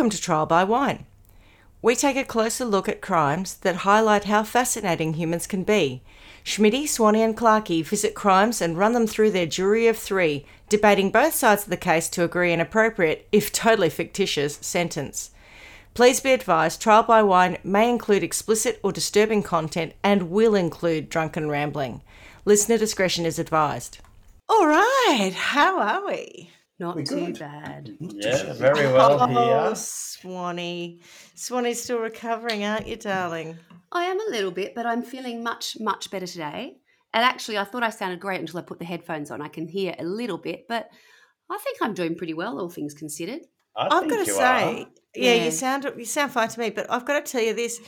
Welcome to Trial by Wine. We take a closer look at crimes that highlight how fascinating humans can be. Schmitty, Swanny, and Clarkey visit crimes and run them through their jury of three, debating both sides of the case to agree an appropriate, if totally fictitious, sentence. Please be advised Trial by Wine may include explicit or disturbing content and will include drunken rambling. Listener discretion is advised. All right, how are we? Not We're too good. bad. Yeah, very well oh, here. Swanny. Swanny's still recovering, aren't you, darling? I am a little bit, but I'm feeling much, much better today. And actually, I thought I sounded great until I put the headphones on. I can hear a little bit, but I think I'm doing pretty well, all things considered. I I've got to say, yeah, Yeah. you sound you sound fine to me, but I've got to tell you this.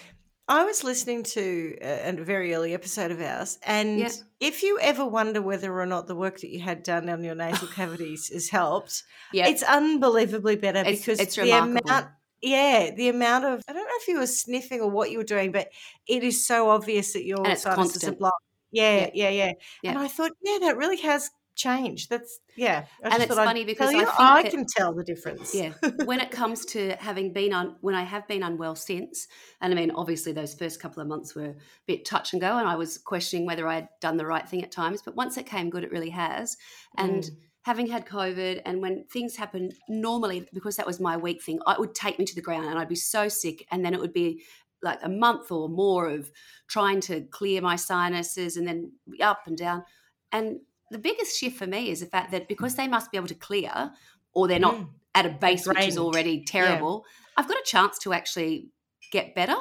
I was listening to a, a very early episode of ours, and Yeah. if you ever wonder whether or not the work that you had done on your nasal cavities has helped, Yeah, it's unbelievably better It's- because it's the remarkable. amount. Yeah, the amount of I don't know if you were sniffing or what you were doing, but it is so obvious that your sinuses are blocked. Yeah, yeah, yeah, Yeah. And I thought, yeah, that really has changed. That's yeah. I And it's thought I'd funny because tell I I that- can tell the difference. yeah. when it comes to having been on, when I have been unwell since, and I mean, obviously those first couple of months were a bit touch and go, and I was questioning whether I'd done the right thing at times. But once it came good, it really has. And Mm. having had COVID, and when things happen normally, because that was my weak thing, it would take me to the ground, and I'd be so sick, and then it would be like a month or more of trying to clear my sinuses, and then up and down. And the biggest shift for me is the fact that because they must be able to clear, or they're not Mm. at a base which is already terrible, I've got a chance to actually get better.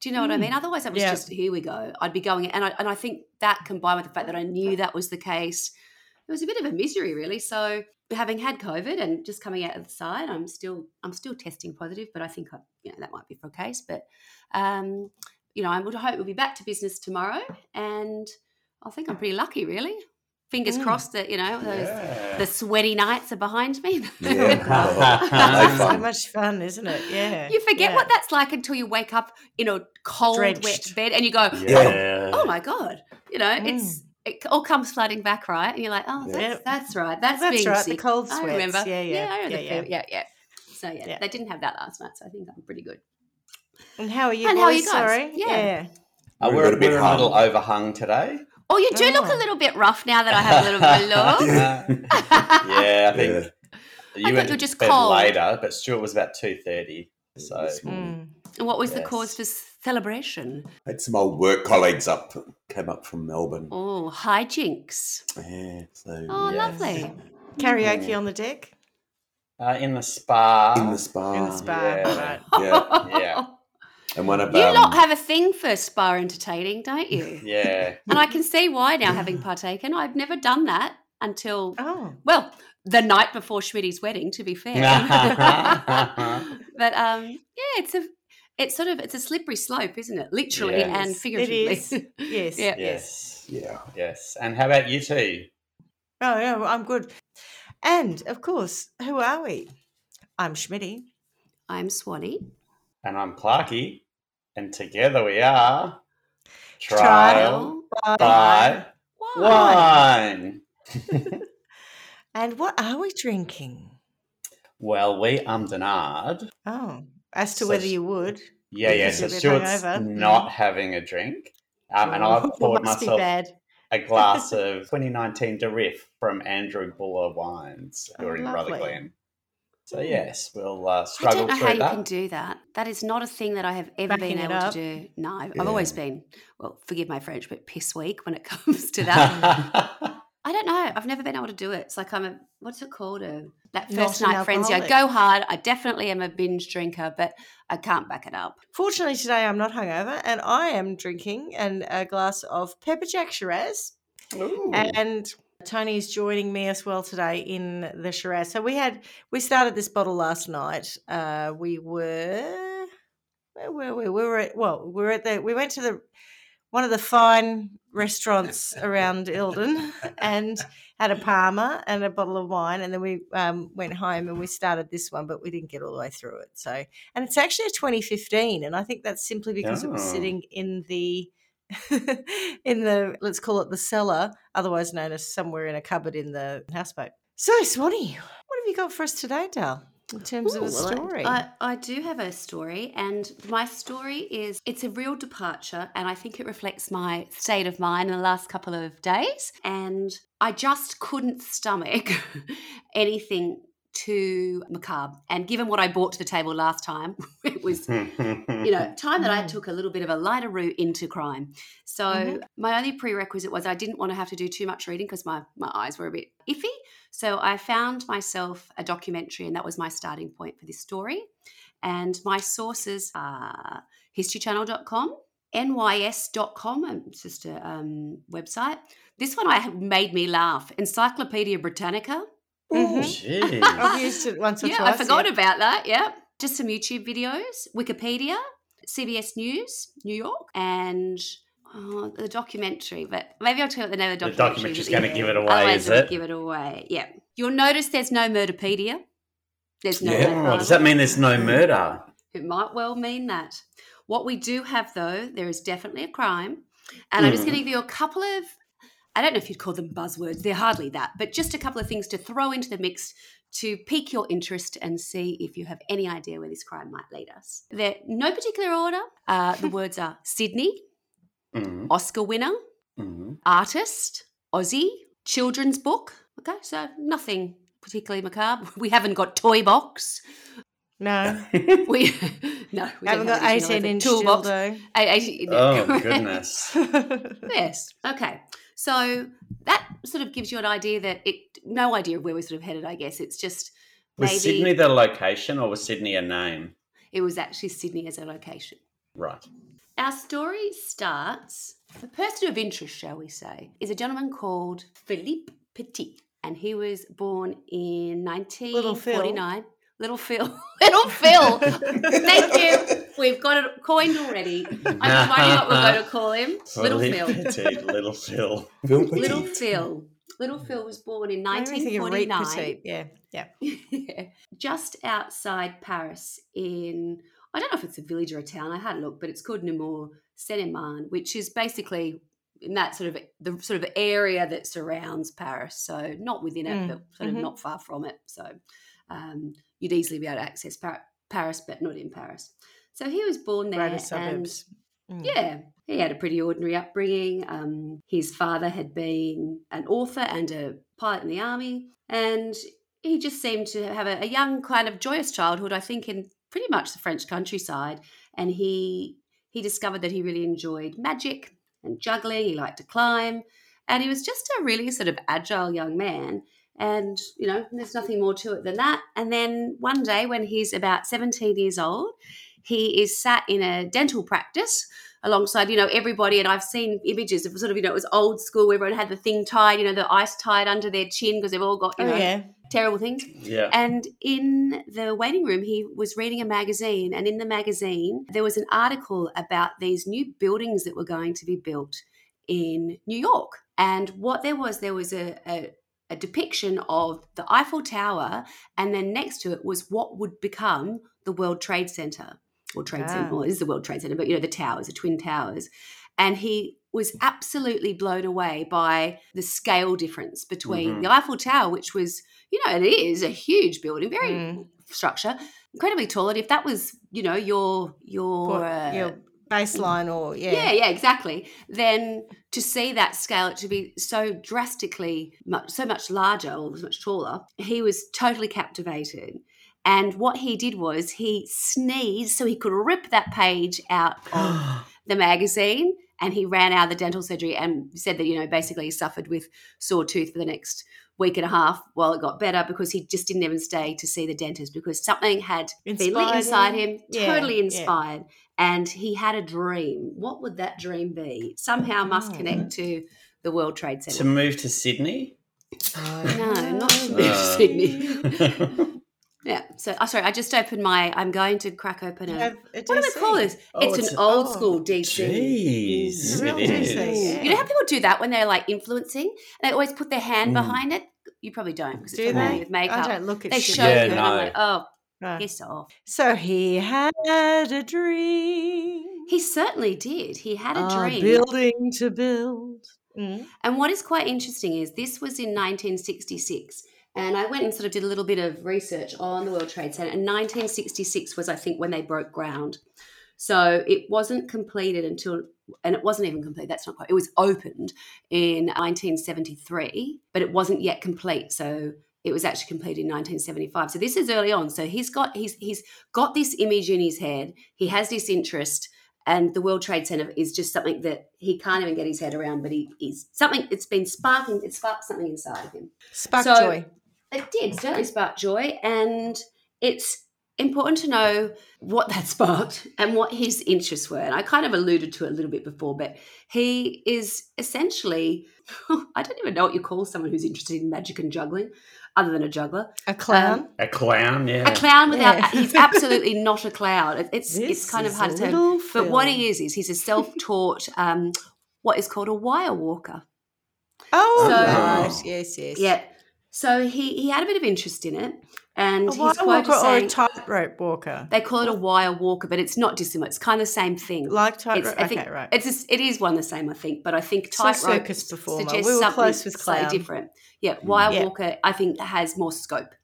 Do you know what I mean? Otherwise, it was Yeah. just here we go. I'd be going, and I and I think that combined with the fact that I knew that was the case, it was a bit of a misery, really. So having had COVID and just coming out of the side, I'm still I'm still testing positive, but I think I, you know that might be for a case. But um, you know, I would hope we'll be back to business tomorrow, and I think I'm pretty lucky, really. Fingers Mm. crossed that you know those Yeah. the sweaty nights are behind me. Yeah. so much fun, isn't it? Yeah. You forget yeah. what that's like until you wake up in a cold, wet bed and you go, Yeah. oh my God. You know, it's it all comes flooding back, right? And you're like, oh, that's, Yeah. that's right. That's, That's being right, the sick. cold I sweats. remember. Yeah, yeah, I remember yeah, the yeah, yeah. So yeah, Yeah. they didn't have that last night, so I think I'm pretty good. And how are you? And how are you guys? Sorry. Yeah. Uh, We've we're a bit we're a little overhung today. Oh, you do look a Oh. little bit rough now that I have a little bit of look. yeah, I think Yeah. you thought went you were to just cold. later, but Stuart was about two thirty. So Mm. What was the cause for celebration? Had some old work colleagues up, came up from Melbourne. Oh, hijinks. Yeah, so Oh, Yes. lovely. Karaoke on the deck. uh, in the spa. in the spa. In the spa. yeah. Right. Yeah, Yeah. And one of You um, lot have a thing for spa entertaining, don't you? Yeah. And I can see why now, having partaken. I've never done that until, Oh. well, the night before Schmidt's wedding, to be fair. but um, yeah, it's a, it's sort of, it's a slippery slope, isn't it? Literally Yes. and figuratively. is. Yes. Yeah. yes. yeah, Yes. And how about you two? Oh, yeah, well, I'm good. And of course, who are we? I'm Schmitty. I'm Swanny. And I'm Clarky. And together we are Trial Trial by Why? Wine. And what are we drinking? Well, we ummed and ahed. Oh, as to So whether you would. Yeah, yeah. So you're Stuart's not having a drink. Um, and Oh, I've that poured myself a glass of 2019 Durif from Andrew Buller Wines who Oh, are in lovely. Rutherglen. So, yes, we'll uh, I struggle don't know through how you that. can do that. That is not a thing that I have ever Backing been able to do. No, I've Yeah. always been, well, forgive my French, but piss weak when it comes to that. I don't know. I've never been able to do it. It's like I'm a what's it called? A that first an night frenzy. I go hard. I definitely am a binge drinker, but I can't back it up. Fortunately, today I'm not hungover, and I am drinking an, a glass of Pepperjack Shiraz. Ooh. and Tony's joining me as well today in the Shiraz. So we had we started this bottle last night. Uh, we were where were we? We were at well, we were at the we went to the one of the fine restaurants around Eildon and had a parma and a bottle of wine, and then we um, went home and we started this one, but we didn't get all the way through it. So, and it's actually a 2015, and I think that's simply because it was Oh. sitting in the in the let's call it the cellar, otherwise known as somewhere in a cupboard in the houseboat. So, Swanny, what have you got for us today, Dal? in terms of Ooh, a well, story? I, I do have a story, and my story is it's a real departure, and I think it reflects my state of mind in the last couple of days. And I just couldn't stomach anything too macabre. And given what I brought to the table last time, it was you know, time that I Mm. took a little bit of a lighter route into crime. So Mhm. my only prerequisite was I didn't want to have to do too much reading because my, my eyes were a bit iffy. So I found myself a documentary, and that was my starting point for this story. And my sources are historychannel.com, nys.com, um, it's just a um, website. This one I made me laugh. Encyclopedia Britannica. Mhm. Jeez. I've used it once or Yeah, twice. I forgot yeah. about that. Yeah. Just some YouTube videos, Wikipedia, CBS News, New York, and oh, the documentary. But maybe I'll tell you what the name of the documentary. The documentary documentary's is. gonna give it away, Otherwise is it'll? Give it away. Yeah. You'll notice there's no Murderpedia. There's no. Yeah. Oh, does that mean there's no murder? It might well mean that. What we do have, though, there is definitely a crime. And I'm just Hmm. going to give you a couple of, I don't know if you'd call them buzzwords, they're hardly that, but just a couple of things to throw into the mix to pique your interest and see if you have any idea where this crime might lead us. They're no particular order. Uh, the words are Sydney, Mm, Oscar winner, mm. artist, Aussie, children's book. Okay, so nothing particularly macabre. We haven't got toy box. No, We no, we haven't don't got 18 inch toolbox. dildo. I- I- oh goodness. yes. Okay. So that sort of gives you an idea that it, no idea of where we're sort of headed. I guess it's just Was maybe Sydney the location or was Sydney a name? it was actually Sydney as a location. Right. Our story starts. The person of interest, shall we say, is a gentleman called Philippe Petit, and he was born in 1949. Little Phil. Little Phil. Thank you. We've got it coined already. I'm just wondering what we're going to call him. Little Phil. Petit, little Phil. Phil Little Phil. Little Phil was born in I'm thinking of Reed 1949. Petite. Yeah, yeah. just outside Paris in I don't know if it's a village or a town. I had a look, but it's called Nemours Seine-et-Marne, which is basically in that sort of the sort of area that surrounds Paris. So not within it, Mm, but sort of not far from it. So um, you'd easily be able to access Par- Paris, but not in Paris. So he was born there, and suburbs. Mm. yeah, he had a pretty ordinary upbringing. Um, his father had been an author and a pilot in the army, and he just seemed to have a, a young, kind of joyous childhood. I think in pretty much the French countryside, and he he discovered that he really enjoyed magic and juggling. He liked to climb, and he was just a really sort of agile young man. And you know, there's nothing more to it than that. And then one day, when he's about 17 years old, he is sat in a dental practice alongside, you know, everybody. And I've seen images of sort of, you know, it was old school where everyone had the thing tied, you know, the ice tied under their chin because they've all got, you Oh, know, yeah. terrible things. Yeah. And in the waiting room, he was reading a magazine. And in the magazine, there was an article about these new buildings that were going to be built in New York. And what there was, there was a, a, a depiction of the Eiffel Tower. And then next to it was what would become the World Trade Center. Or Trade Ah. Center, well, it is the World Trade Center, but you know, the towers, the Twin Towers. And he was absolutely blown away by the scale difference between Mhm. the Eiffel Tower, which was, you know, it is a huge building, very Mm. structure, incredibly tall. And if that was, you know, your your What- uh, your baseline or yeah. yeah, yeah, exactly. Then to see that scale it to be so drastically, much, so much larger or much taller, he was totally captivated. And what he did was he sneezed so he could rip that page out of the magazine and he ran out of the dental surgery and said that you know basically he suffered with sore tooth for the next week and a half while it got better because he just didn't even stay to see the dentist because something had been lit inside him. him, Yeah, totally yeah. Inspired and he had a dream what would that dream be somehow must connect to the world trade Center. to move to Sydney? no not to move to sydney yeah so oh, sorry i just opened my i'm going to crack open a a what do they call this Oh, it's, it's an a- old oh, school dc Jeez, Real DC, yeah. You know how people do that when they're like influencing? They always put their hand Mm. behind it. You probably don't because it's Do probably they? with makeup. I don't look at They shit. show Yeah, you, and I'm like, oh, Right. piss off. So he had a dream. He certainly did. He had a dream. building to build. Mm. And what is quite interesting is this was in 1966. And I went and sort of did a little bit of research on the World Trade Center. And 1966 was, I think, when they broke ground. So it wasn't completed until, and it wasn't even complete. That's not quite. It was opened in 1973, but it wasn't yet complete. So it was actually completed in 1975. So this is early on. So he's got he's he's got this image in his head. He has this interest, and the World Trade Center is just something that he can't even get his head around. But he is something. It's been sparking. It sparked something inside of him. Spark So- joy. It did certainly spark joy, and it's important to know what that sparked and what his interests were. And I kind of alluded to it a little bit before, but he is essentially I don't even know what you call someone who's interested in magic and juggling, other than a juggler. A clown. A clown, yeah. A clown without Yeah. he's absolutely not a clown. It- It's This it's kind of hard a to tell. But what he is is he's a self-taught um, what is called a wire walker. oh, So- right. Yes, yes. Yeah. So he he had a bit of interest in it, and A he's wire quoted walker or a saying tightrope walker? they call it a wire walker, but it's not dissimilar. It's kind of the same thing. Like tightrope? I Okay, think right. it's it is one the same, I think, but I think So tightrope circus performer. suggests We something close with slightly different. Yeah, mm, wire Yeah. walker, I think, has more scope.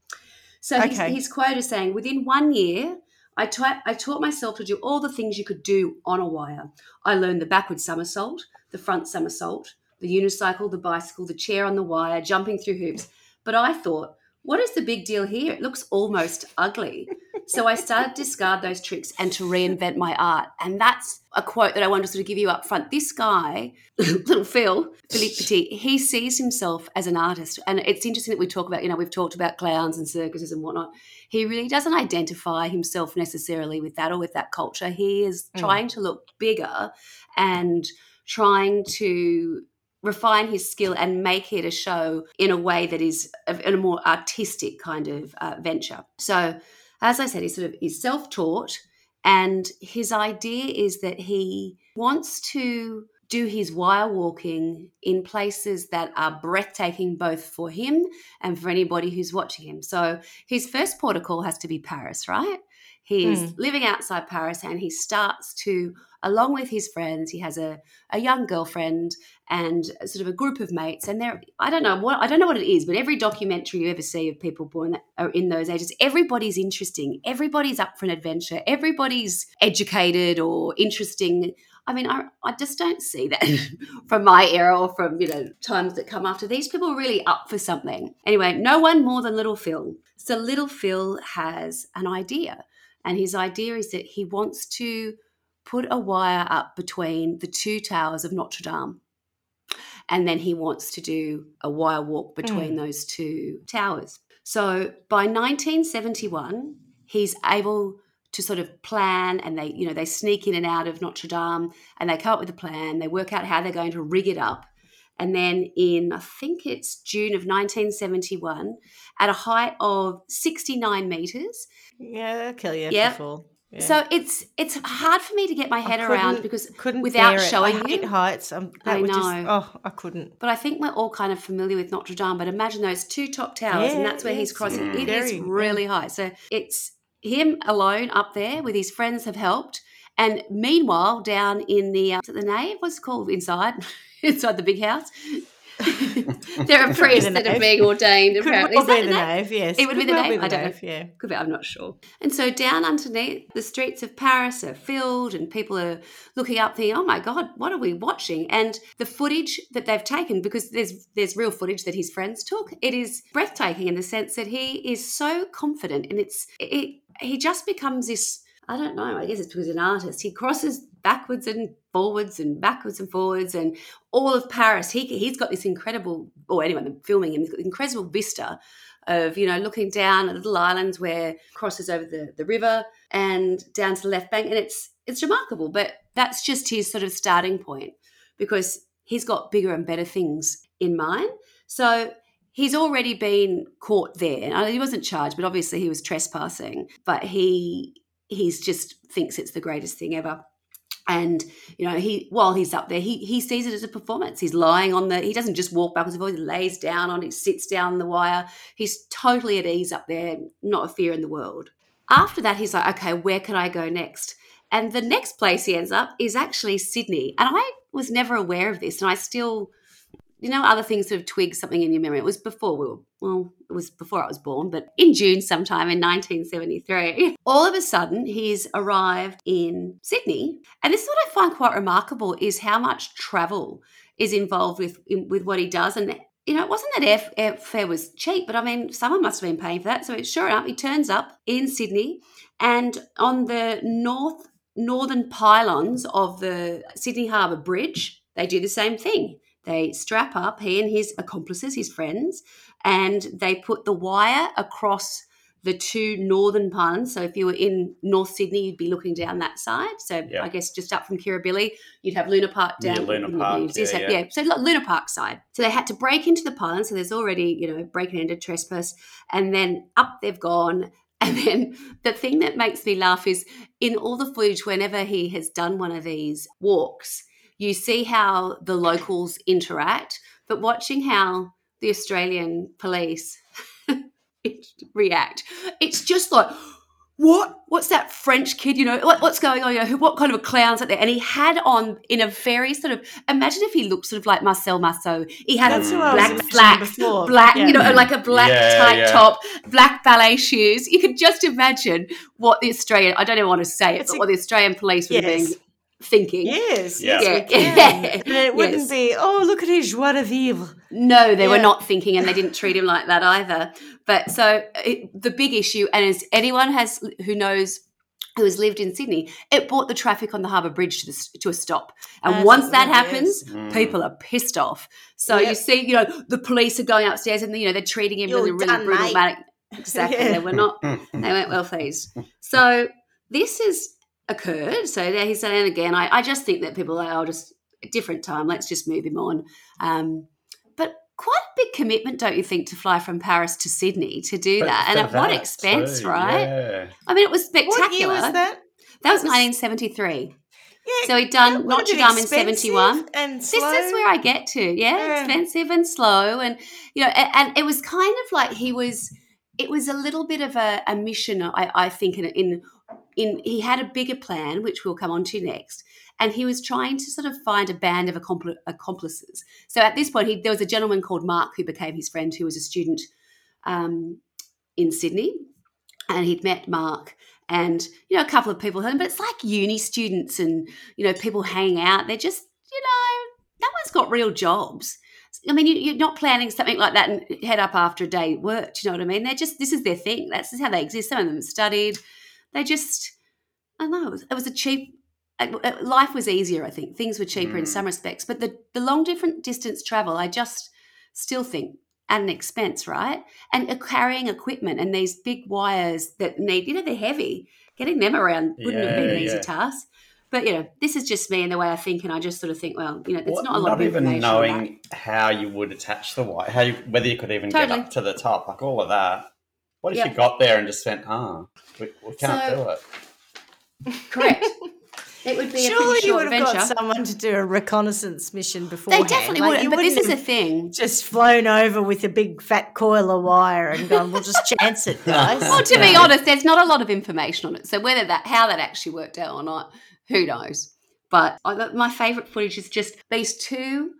So he's, Okay. his quote is saying, within one year, I taught myself to do all the things you could do on a wire. I learned the backward somersault, the front somersault, the unicycle, the bicycle, the chair on the wire, jumping through hoops. But I thought, what is the big deal here? It looks almost ugly. So I started to discard those tricks and to reinvent my art. And that's a quote that I want to sort of give you up front. This guy, little Phil, Philippe Petit, he sees himself as an artist. And it's interesting that we talk about, you know, we've talked about clowns and circuses and whatnot. He really doesn't identify himself necessarily with that or with that culture. He is Mm. trying to look bigger and trying to refine his skill and make it a show in a way that is in a more artistic kind of uh, venture. So, as I said, he's sort of he's self-taught, and his idea is that he wants to do his wire walking in places that are breathtaking both for him and for anybody who's watching him. So his first port of call has to be Paris, right? He's Mm. living outside Paris and he starts to, along with his friends, he has a, a young girlfriend and sort of a group of mates. And they're, I don't know what, I don't know what it is, but every documentary you ever see of people born that are in those ages, everybody's interesting. Everybody's up for an adventure. Everybody's educated or interesting. I mean, I, I just don't see that from my era or from, you know, times that come after. These people are really up for something. Anyway, no one more than little Phil. So little Phil has an idea. And his idea is that he wants to put a wire up between the two towers of Notre Dame. And then he wants to do a wire walk between mm. those two towers. So by 1971, he's able to sort of plan and they, you know, they sneak in and out of Notre Dame and they come up with a plan. They work out how they're going to rig it up. And then in, I think it's June of 1971, at a height of 69 meters, Yeah, they'll kill you Yeah. fall. Yeah. so it's it's hard for me to get my head around because couldn't without showing I hate you. heights. Um, that I would just, know. oh, I couldn't. But I think we're all kind of familiar with Notre Dame. But imagine those two top towers, and that's where he's crossing. yeah. It is Very, yeah. really high. So it's him alone up there with his friends have helped. And meanwhile, down in the uh, the nave, what's it called inside, inside the big house, there are Could be priests the that are being ordained. Could Apparently, well is that be the nave? yes. It would be the nave? I don't know. Yeah. Could be, I'm not sure. And so down underneath, the streets of Paris are filled, and people are looking up, thinking, "Oh my God, what are we watching?" And the footage that they've taken, because there's there's real footage that his friends took, it is breathtaking in the sense that he is so confident, and it's it, he just becomes this. I don't know. I guess it's because he's an artist. He crosses backwards and forwards and backwards and forwards, and all of Paris. He he's got this incredible, or anyone filming him, he's got this incredible vista of you know looking down at little islands where crosses over the, the river and down to the left bank and it's it's remarkable but that's just his sort of starting point because he's got bigger and better things in mind. So he's already been caught there. He wasn't charged but obviously he was trespassing but he he's just thinks it's the greatest thing ever and you know he while he's up there he he sees it as a performance. He's lying on the he doesn't just walk backwards and forwards. He lays down on it sits down the wire. He's totally at ease up there not a fear in the world. After that he's like okay where can i go next? And the next place he ends up is actually sydney. And i was never aware of this and i still you know other things sort of twig something in your memory. It was before we were well, it was before I was born, but in June sometime in 1973, all of a sudden he's arrived in Sydney. And this is what I find quite remarkable is how much travel is involved with in, with what he does and you know, it wasn't that air, airfare was cheap, but I mean, someone must have been paying for that. So, it sure enough, he turns up in Sydney, and on the north northern pylons of the Sydney Harbour Bridge, they do the same thing. They strap up, he and his accomplices, his friends, and they put the wire across the two northern pylons. So if you were in North Sydney, you'd be looking down that side. So Yeah. I guess just up from Kirribilli, you'd have Luna Park Yeah, down. Luna Park, yeah, have- yeah. So Luna Park side. So they had to break into the pylon. So there's already, you know, breaking into trespass. And then up they've gone. And then the thing that makes me laugh is in all the footage, whenever he has done one of these walks, you see how the locals interact, but watching how the Australian police react, it's just like, what? What's that French kid? You know, what, what's going on? You know, who- what kind of a clown's out there? And he had on in a very sort of imagine if he looked sort of like Marcel Marceau. He had That's a who I was black slacks, before. black, Yeah. you know, like a black Yeah, tight yeah. top, black ballet shoes. You could just imagine what the Australian, I don't even want to say it, It's but a- what the Australian police would have Yes. been thinking. Yes, Yeah. yes, we Yeah. can. And it wouldn't Yes. be, oh, look at his joie de vivre. No, they were not thinking, and they didn't treat him like that either. But so it, the big issue, and as anyone has who knows who has lived in Sydney, it brought the traffic on the Harbour Bridge to, the, to a stop. And As once that happens, is. Mm. people are pissed off. So you see, you know, the police are going upstairs, and you know they're treating him You're really, really done, brutal. mate. manic- Exactly, Yeah. they were not. They weren't well pleased. So this has occurred. So there he's and again. I, I just think that people are "Oh, just a different time. Let's just move him on. Um, but quite a big commitment, don't you think, to fly from Paris to Sydney to do But that, and for at what expense, too, right? Yeah. I mean, it was spectacular. What year spectacular. was that? That was was- 1973. Yeah, So he'd done would have been Notre Dame in 71. And This is where I get to. Yeah, Yeah. expensive and slow, and you know, and, and it was kind of like he was. It was a little bit of a, a mission, I, I think, in, in in he had a bigger plan, which we'll come on to next, and he was trying to sort of find a band of accompli- accomplices. So at this point, he, there was a gentleman called Mark who became his friend, who was a student um, in Sydney, and he'd met Mark. And you know, a couple of people, but it's like uni students and you know, people hanging out. They're just, you know, no one's got real jobs. I mean, you, you're not planning something like that and head up after a day work. Do you know what I mean? They're just, this is their thing. That's how they exist. Some of them studied. They just, I don't know. It was, it was a cheap, life was easier, I think. Things were cheaper in Mm. some respects. But the, the long different distance travel, I just still think at an expense, right? And uh, carrying equipment and these big wires that need, you know, they're heavy. Getting them around wouldn't have been an easy yeah. task. But you know, this is just me and the way I think, and I just sort of think, well, you know, it's What- not a lot of even information. on that. knowing how you would attach the wire, how you, whether you could even get up to the top, like all of that. What if Yeah. you got there and just went, ah, we, we can't So- do it? Correct. it would be Surely pretty you would have adventure. got someone to do a reconnaissance mission before. They definitely Like, would, you but this is a thing. just flown over with a big fat coil of wire and gone, we'll just chance it, guys. Well, to be honest, there's not a lot of information on it. So whether that, how that actually worked out or not, who knows? But I, my favourite footage is just these two.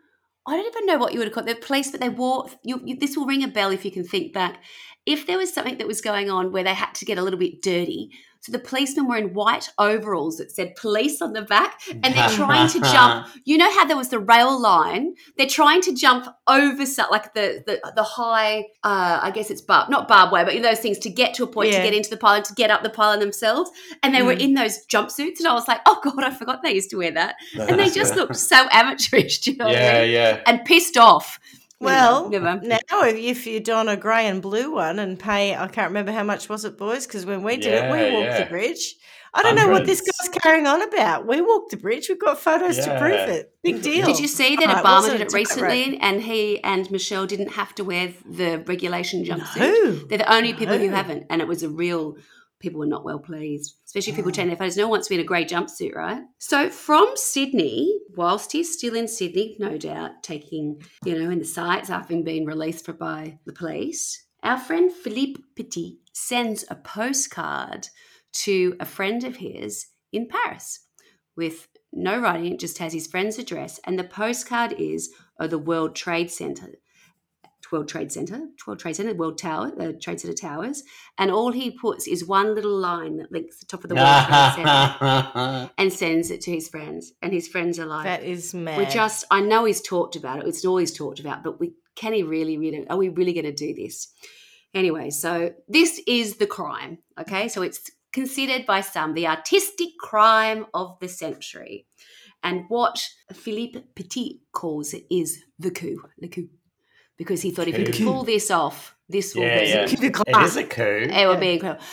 I don't even know what you would have called the police, but they wore. You, you, this will ring a bell if you can think back. If there was something that was going on where they had to get a little bit dirty, so the policemen were in white overalls that said police on the back, and they're trying to jump. You know how there was the rail line? They're trying to jump over like the the, the high. Uh, I guess it's bar not barbed wire, but you know, those things to get to a point Yeah. to get into the pylon to get up the pylon themselves. And they were Mm. in those jumpsuits, and I was like, oh god, I forgot they used to wear that, and they just looked so amateurish. Do you know what I yeah, mean? yeah. And pissed off. Well, Never. now if, you don a grey and blue one and pay, I can't remember how much was it, boys, because when we did it, we walked yeah. the bridge. I don't know what this Hundreds. guy's carrying on about. We walked the bridge. We've got photos to prove it. Big deal. Did you see that Oh, Obama did it recently, and he and Michelle didn't have to wear the regulation jumpsuit? No. They're the only people who haven't, and it was a real. People were not well pleased, especially people ah. taking their photos. No one wants to be in a grey jumpsuit, right? So from Sydney, whilst he's still in Sydney, no doubt taking you know in the sights, having been released by the police, our friend Philippe Petit sends a postcard to a friend of his in Paris with no writing, it just has his friend's address. And the postcard is of the World Trade Center. World Trade Center, World Trade Center, World Tower, uh, Trade Center Towers, and all he puts is one little line that links the top of the World Trade Center and sends it to his friends. And his friends are like, That is mad. "We just, I know he's talked about it. It's always talked about, but we can he really, really? Are we really going to do this?" Anyway, so this is the crime. Okay, so it's considered by some the artistic crime of the century. And what Philippe Petit calls it is the coup, the coup. Because he thought if he could pull this off, this will yeah, be yeah. coup de It a coup. it would be incredible.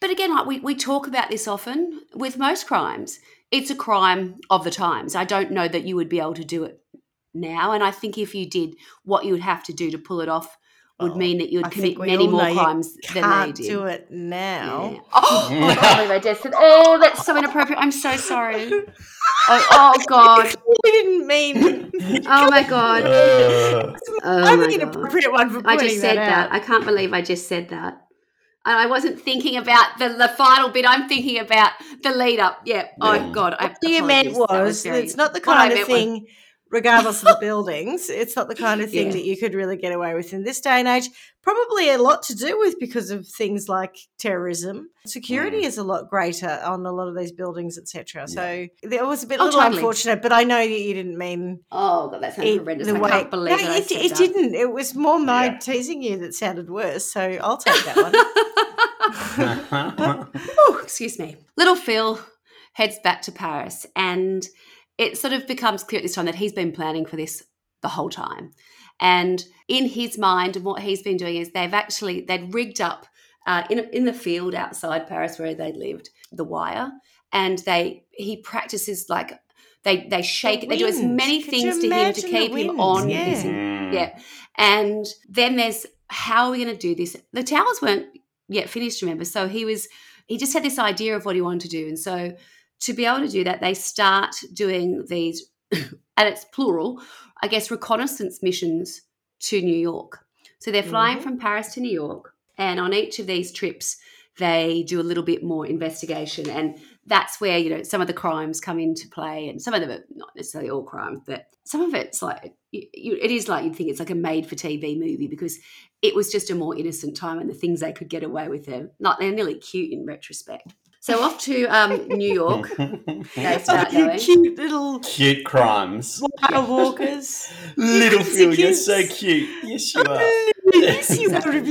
But again, like we, we talk about this often with most crimes. It's a crime of the times. I don't know that you would be able to do it now. And I think if you did, what you would have to do to pull it off would Oh, mean that you would think commit many more know you crimes than they Can't did. do it now. Yeah. Oh, I can't believe I just said, oh, that's so inappropriate. I'm so sorry. Oh, oh God. We didn't mean. Oh my God. Uh, Oh I'm my an inappropriate one for I just said that. out. I can't believe I just said that. And I wasn't thinking about the, the final bit. I'm thinking about the lead up. Yeah. Oh Yeah. God. I, What you meant apologies. That was, very- it's not the kind of meant was- thing, regardless of the buildings, it's not the kind of thing Yeah. that you could really get away with in this day and age. Probably a lot to do with because of things like terrorism. Security Mm. is a lot greater on a lot of these buildings, etc. So it was a bit Oh, little totally. unfortunate, but I know that you didn't mean Oh God, that sounds it, horrendous. the I way. can't believe no, that I it, said it that. didn't. It was more my Yeah. teasing you that sounded worse. So I'll take that one. Ooh, excuse me. Little Phil heads back to Paris, and it sort of becomes clear at this time that he's been planning for this the whole time. And in his mind, and what he's been doing is they've actually they'd rigged up uh, in in the field outside Paris where they lived the wire, and they he practices like they they shake it. They do as many Could things to him to keep him on Yeah. Mm. Yeah. And then there's how are we going to do this? The towers weren't yet finished, remember? So he was, he just had this idea of what he wanted to do. And so to be able to do that, they start doing these, and it's plural, I guess, reconnaissance missions to New York. So they're flying Mhm. from Paris to New York. And on each of these trips, they do a little bit more investigation. And that's where, you know, some of the crimes come into play. And some of them are not necessarily all crimes, but some of it's like, it is like you'd think it's like a made for TV movie because it was just a more innocent time and the things they could get away with. They're, not, they're nearly cute in retrospect. So off to um, New York. They start you going. cute little Cute crimes. wire walkers. Little Fancy Phil, you're so cute. Yes, you are. yes, you Exactly. are a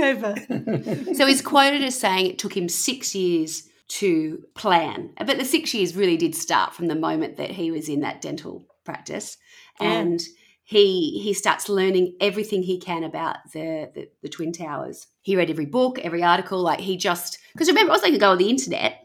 over. So he's quoted as saying it took him six years to plan. But the six years really did start from the moment that he was in that dental practice. Yeah. And he he starts learning everything he can about the, the, the Twin Towers. He read every book, every article, like he just because remember, it was like could go on the internet.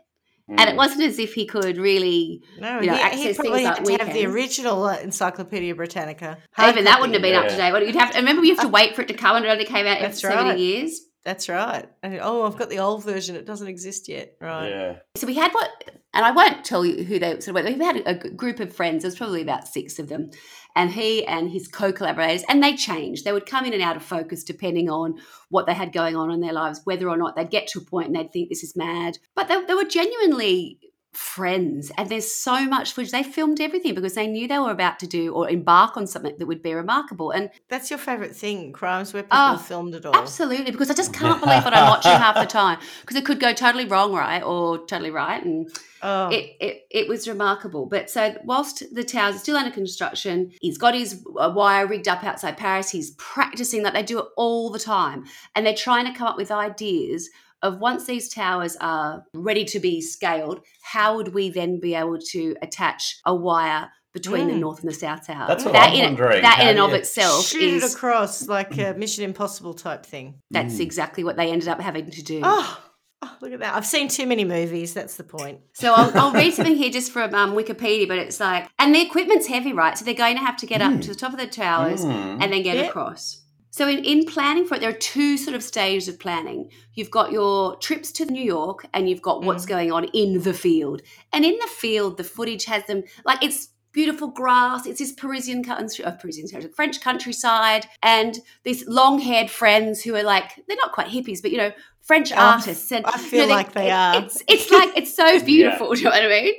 And Mm. it wasn't as if he could really No, You know, he, access he things probably like had have the original uh, Encyclopedia Britannica. even that wouldn't have copy. been up to date. What you'd have to remember we have to wait for it to come and it only came out every That's seventy right. years. That's right. And, oh, I've got the old version. It doesn't exist yet. Right. Yeah. So we had what, and I won't tell you who they sort of were. We had a, group of friends. There was probably about six of them, and he and his co-collaborators, and they changed. They would come in and out of focus depending on what they had going on in their lives, whether or not they'd get to a point and they'd think this is mad. But they, they were genuinely friends, and there's so much footage. They filmed everything because they knew they were about to do or embark on something that would be remarkable. And That's your favourite thing, crimes where people Oh, filmed it all. Absolutely, because I just can't believe what I'm watching half the time because it could go totally wrong, right, or totally right, and Oh, it, it it was remarkable. But so whilst the towers are still under construction, he's got his uh, wire rigged up outside Paris. He's practicing that they do it all the time, and they're trying to come up with ideas of once these towers are ready to be scaled, how would we then be able to attach a wire between the Mm. north and the south tower? That's what that I'm in, wondering. That in and of itself shoot is it across like a Mission Impossible type thing. that's Mm. exactly what they ended up having to do. Oh, oh, look at that. I've seen too many movies. That's the point. So I'll, I'll read something here just from um, Wikipedia, but it's like, and the equipment's heavy, right? So they're going to have to get up to the top of the towers Mm. and then get Yep. across. So in, in planning for it, there are two sort of stages of planning. You've got your trips to New York and you've got what's going on in the field. And in the field, the footage has them like it's beautiful grass. It's this Parisian country, uh, Parisian country, French countryside, and these long-haired friends who are like they're not quite hippies, but you know French Oh, artists. And I you feel know, they- like they are. It's it's like it's so beautiful. Do you know what I mean?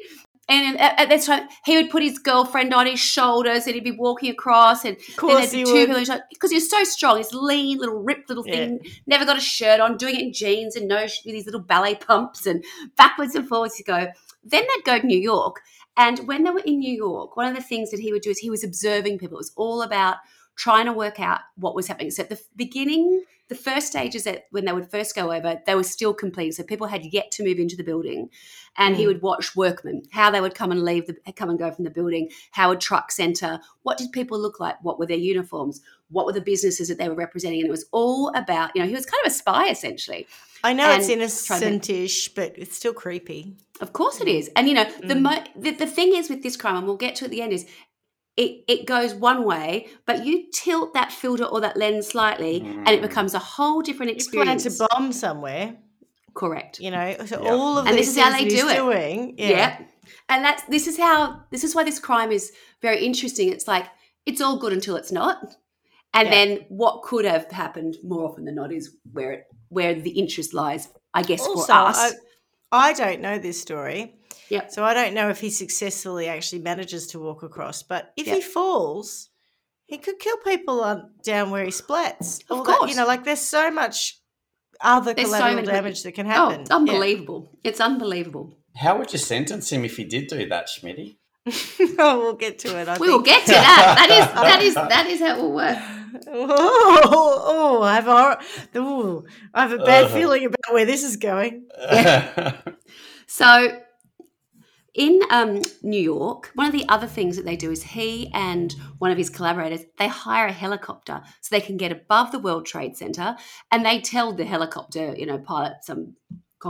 And at, at this time, he would put his girlfriend on his shoulders, and he'd be walking across, and Of then there'd be two would. people because he was so strong. He's lean, little ripped little thing, never got a shirt on, doing it in jeans and no with these little ballet pumps and backwards and forwards to go. Then they'd go to New York, and when they were in New York, one of the things that he would do is he was observing people. It was all about trying to work out what was happening. So at the beginning, the first stages that when they would first go over, they were still complete. So people had yet to move into the building, and he Mm. would watch workmen how they would come and leave, the, come and go from the building. How would trucks enter? What did people look like? What were their uniforms? What were the businesses that they were representing? And it was all about you know he was kind of a spy essentially. I know it's and innocentish, but it's still creepy. Of course it is. And you know, the Mm. mo- the, the thing is with this crime, and we'll get to at the end, is it, it goes one way, but you tilt that filter or that lens slightly and it Mm. becomes a whole different experience. You plan experience. to bomb somewhere, Correct. you know. So Yeah. all of And this is how they do it. doing, Yeah. yeah. And that's this is how this is why this crime is very interesting. It's like it's all good until it's not. And Yeah. then what could have happened more often than not is where it where the interest lies, I guess, Also, for us. I, I don't know this story. Yep. So I don't know if he successfully actually manages to walk across. But if he falls, he could kill people on down where he splats. Of All that- course. you know, like there's so much other There's so collateral many- damage that can oh, happen. it's unbelievable. It's unbelievable. How would you sentence him if he did do that, Schmitty? Oh, we'll get to it. I We will get to that. That is that is that is how it will work. Oh, oh, I have a, oh, I have a bad Uh-huh. feeling about where this is going. So in um, New York, one of the other things that they do is he and one of his collaborators they hire a helicopter so they can get above the World Trade Center, and they tell the helicopter, you know, pilot some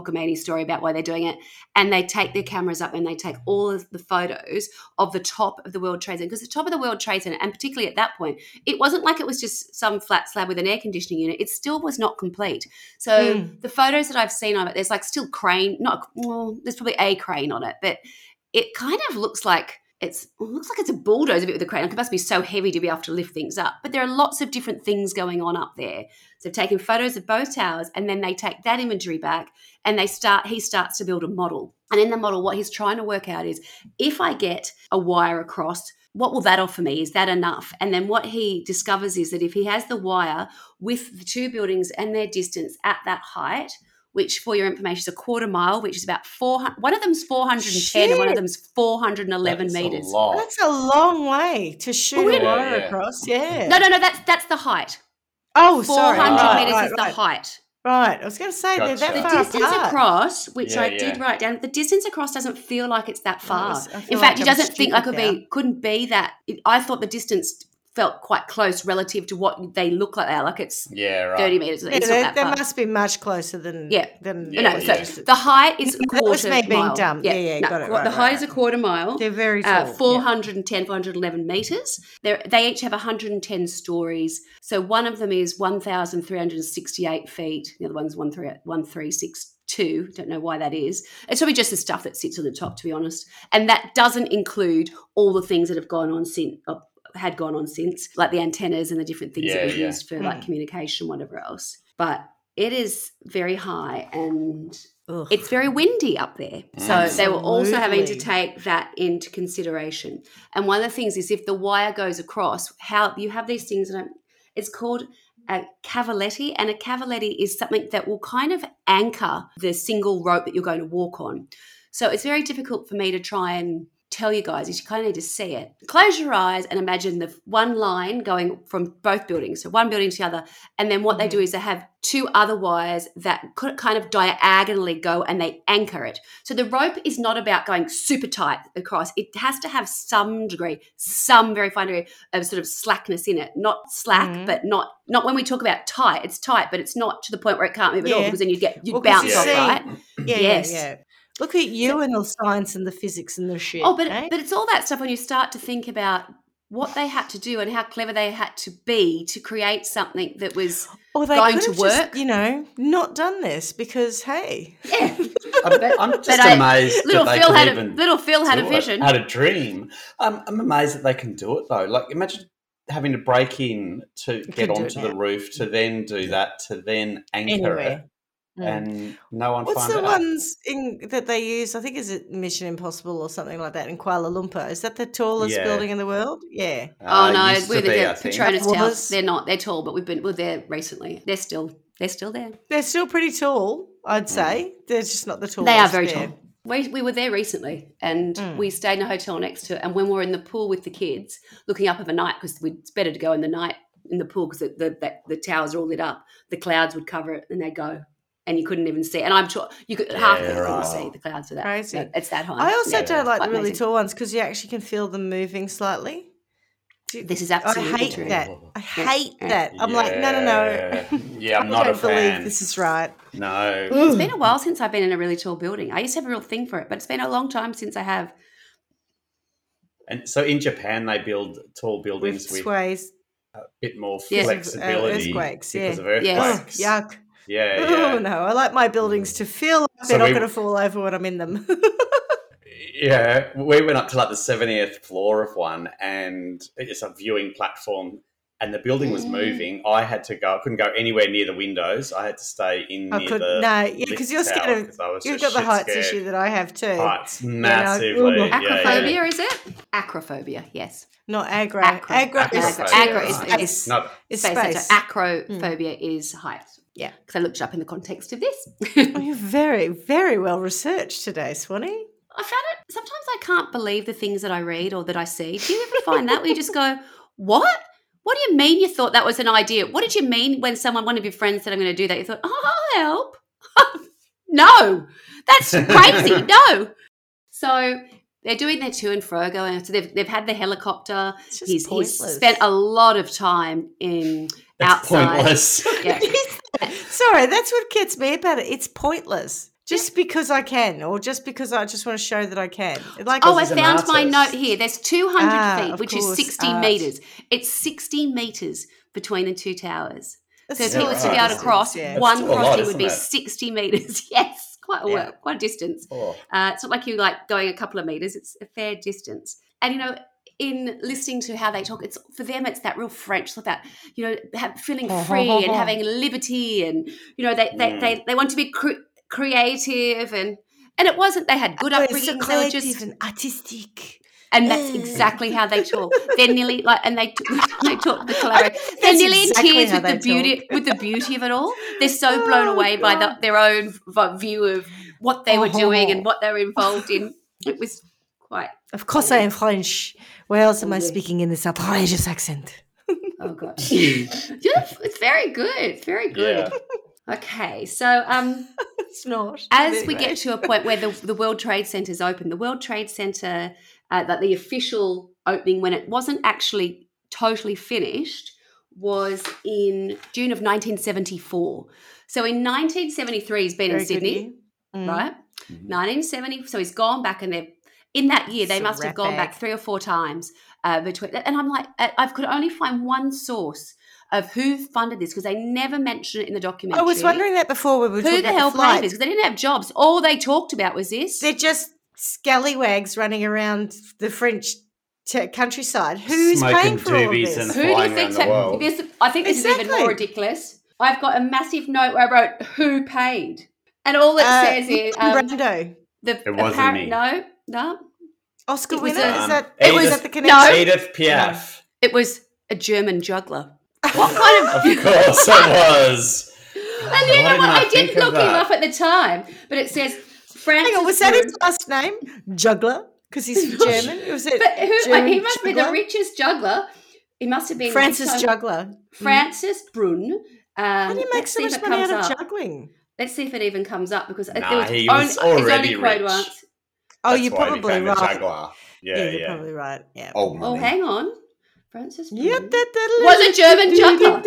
cockamamie story about why they're doing it, and they take their cameras up and they take all of the photos of the top of the World Trade Center because the top of the World Trade Center, and particularly at that point, it wasn't like it was just some flat slab with an air conditioning unit. It still was not complete. So Mm. the photos that I've seen of it, there's like still crane, not well, there's probably a crane on it, but it kind of looks like it's it looks like it's a bulldozer bit with a crane. Like it must be so heavy to be able to lift things up. But there are lots of different things going on up there. So they've taken photos of both towers and then they take that imagery back and they start he starts to build a model. And in the model, what he's trying to work out is if I get a wire across, what will that offer me? Is that enough? And then what he discovers is that if he has the wire with the two buildings and their distance at that height, which for your information is a quarter mile, which is about 400, one of them's 410 and one of Shit. them's 411 That's a meters. lot. That's a long way to shoot we a don't- Yeah, yeah. across. Yeah. No, no, no, that's that's the height. Oh, 400 sorry. Right, meters right, is the height. Right. I was going to say they're that The far distance apart. across, which Yeah, I did write down, the distance across doesn't feel like it's that far. was- In feel fact, like he doesn't think I could stupid be couldn't be that. I thought the distance felt quite close relative to what they look like. They are. Like it's yeah, right. 30 meters. Yeah, It's they, not they that far. must be much closer than Yeah. than Yeah, no, what so the height is a That was quarter me being mile. dumb. Yeah, yeah, no, got it, right, the right, height is a quarter mile. they're very tall. Uh, yeah. 410, 411 meters. They're, they each have 110 stories. So one of them is 1,368 feet. The other one's 13 1362. Don't know why that is. It's probably just the stuff that sits on the top, to be honest. And that doesn't include all the things that have gone on since. Had gone on since, like the antennas and the different things that we yeah. used for like Mm. communication, whatever else. But it is very high and Ugh. it's very windy up there. So they were also having to take that into consideration. And one of the things is if the wire goes across, how you have these things, and it's called a cavaletti, and a cavaletti is something that will kind of anchor the single rope that you're going to walk on. So it's very difficult for me to try and tell you guys is you kind of need to see it. Close your eyes and imagine the one line going from both buildings, so one building to the other, and then what they do is they have two other wires that could kind of diagonally go and they anchor it. So the rope is not about going super tight across. It has to have some degree, some very fine degree of sort of slackness in it. Not slack, Mhm. but not not when we talk about tight. It's tight, but it's not to the point where it can't move at all because then you'd get you'd Well, bounce you off, see- right? yeah, yes. yeah, yeah. Look at you and the science and the physics and the shit. Oh, but eh? but it's all that stuff when you start to think about what they had to do and how clever they had to be to create something that was or they going could to have just, work. you know, not done this because hey, yeah. I'm, I'm just But I- amazed little that they Phil had even a little Phil had a do it, vision. had a dream. I'm, I'm amazed that they can do it though. Like imagine having to break in to get could do it onto the roof to then do that to then anchor anywhere. it. And no one What's the out. ones in that they use? I think is it Mission Impossible or something like that in Kuala Lumpur. Is that the tallest Yeah. building in the world? Yeah. Uh, oh no, we're the be, I yeah, think. Petronas Towers. They're not. They're tall, but we've been we're there recently. They're still they're still there. They're still pretty tall, I'd say. They're just not the tallest. They are very there. tall. We, we were there recently and Mm. we stayed in a hotel next to it. And when we were in the pool with the kids, looking up of a night, because it's better to go in the night in the pool because the, the, the, the towers are all lit up, the clouds would cover it and they'd go. And you couldn't even see. And I'm sure you could half of it couldn't see the clouds for that. Crazy. So it's that high. I also Yeah, don't like the really amazing. tall ones because you actually can feel them moving slightly. Do you- This is I hate true. that. I hate Yeah. that. I'm like, no, no, no. Yeah. Yeah, I'm I not don't a fan. believe this is right. No. It's been a while since I've been in a really tall building. I used to have a real thing for it, but it's been a long time since I have. And so in Japan, they build tall buildings with, sways, a bit more Yes. uh, flexibility earthquakes, because yeah. of Yes. oh, yuck. Yeah, Oh yeah. no, I like my buildings to feel like So they're not we- going to fall over when I'm in them. Yeah, we went up to like the 70th floor of one and it's a viewing platform and the building was Mm. moving. I had to go, I couldn't go anywhere near the windows. I had to stay in I near could the no, yeah, because you're scared of. I You've got the shit heights scared. issue that I have too. Heights, ooh, massively. yeah, Acrophobia, yeah. is it? Acrophobia, yes. Not aggro. Acro. Aggro, is, Acrophobia. Aggro is- space. No, It's Space. space. So acrophobia is height. Yeah. Because I looked it up in the context of this. Oh, you're very, very well researched today, Swanny. I found it sometimes I can't believe the things that I read or that I see. Do you ever find that where you just go, What? What do you mean you thought that was an idea? What did you mean when someone, one of your friends said I'm going to do that? You thought, Oh, I'll help. no, that's crazy. no. So they're doing their to and fro going. So they've, they've had the helicopter. He's, he's spent a lot of time in that's outside. pointless. Yeah. Sorry, that's what gets me about it. It's pointless. Just because I can, or just because I just want to show that I can. Like, Oh, I found my note here. There's 200 Ah, feet, which course, is 60 art. meters. It's 60 meters between the two towers. that's So if he was to be able to cross, Yeah. one still lot, crossing would be it? 60 meters. yes, quite a Yeah. quite a distance. Oh, Uh, it's not like you're like going a couple of meters. It's a fair distance. And you know, in listening to how they talk, it's for them. It's that real French, like that you know, have, feeling free and having liberty, and you know, they they, Mm. they, they want to be cre- creative and. And it wasn't. They had good Oh, it's so. They were just and artistic. and that's Mm. exactly how they talk. They're nearly like, and they they talk the collaborate. They're nearly exactly in tears with the beauty talk. with the beauty of it all. They're so blown Oh, away by the, their own view of what they were doing and Oh. what they were involved in. It was quite. Of course, I am French. Where else am I speaking in this outrageous accent? Oh god, yeah, it's very good. It's very good. yeah. Okay, so um, It's not. as we get to a point where the, the World Trade Center is open, the World Trade Center, uh, that the official opening when it wasn't actually totally finished, was in June of 1974. So in 1973, he's been in Sydney, Mm. right? Mhm. 1970. So he's gone back, and they've in that year they must have gone back three or four times uh, between. And I'm like, I I could only find one source of who funded this because they never mention it in the documentary. I was wondering that before we were who talking the about hell the paid this because they didn't have jobs. All they talked about was this. They're just scallywags running around the French t- countryside. Who's Smoking paying for all this? and- Who do you think? around this, I think this is even more ridiculous. I've got a massive note where I wrote "Who paid," and all it Uh, says is um, Brando, the It wasn't apparent- me. No, no, Oscar winner. a- is that Um, it was at that the connection? Edith Piaf. it was a German juggler. What kind of? Of course it was. And you know didn't what? I I did of look him up at the time, but it says Francis. Hang on, was that his last name? Juggler, because he's German. It was it. But who, German he must be the richest juggler. He must have been Francis so- Juggler. Francis Brunn. Um, How do you make so much money out of up. juggling? Let's see if it even comes up because it- Nah, there was, he only, was it's only already quoted rich. once. Oh, That's you're why he probably a right. Yeah, Yeah, you're yeah. probably right. Yeah. Oh, Oh, hang on. Francis Brunn Yeah, was a German juggler.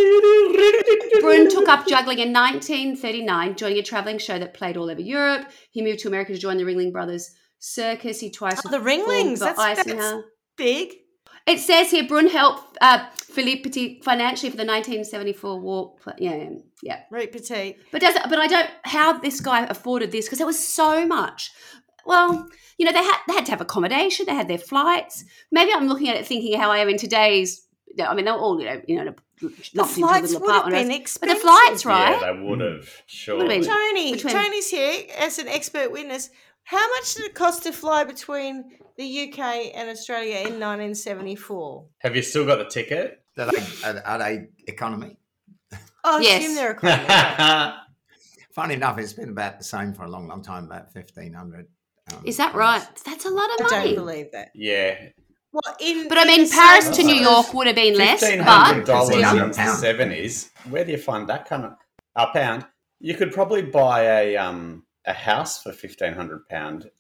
Brunn took up juggling in 1939, joining a travelling show that played all over Europe. He moved to America to join the Ringling Brothers Circus. He twice Oh, the performed Ringlings, that's- that's- Big. It says here Brunn helped uh, Philippe Petit financially for the 1974 war. Yeah, yeah, yeah. Right, petite. But does it, but I don't how this guy afforded this because there was so much. Well, you know they had they had to have accommodation. They had their flights. Maybe I'm looking at it thinking how I am in today's no, I mean, they're all, you know, you know, The locked into a flights would have apartment. been but the flights, right? Yeah, they would have. Sure. Been- Tony, Between- Tony's here as an expert witness. How much did it cost to fly between the UK and Australia in 1974? Have you still got the ticket? Are they, are, are they economy? Oh, I Yes. assume they're economy. Funny enough, it's been about the same for a long, long time, about 1500 um, Is that right? That's a lot of money. I don't believe that. yeah. Well, in, But I mean, Paris same to New York would have been less, Fifteen but hundred dollars in the seventies. Where do you find that kind of a pound? You could probably buy a um a house for fifteen hundred pound.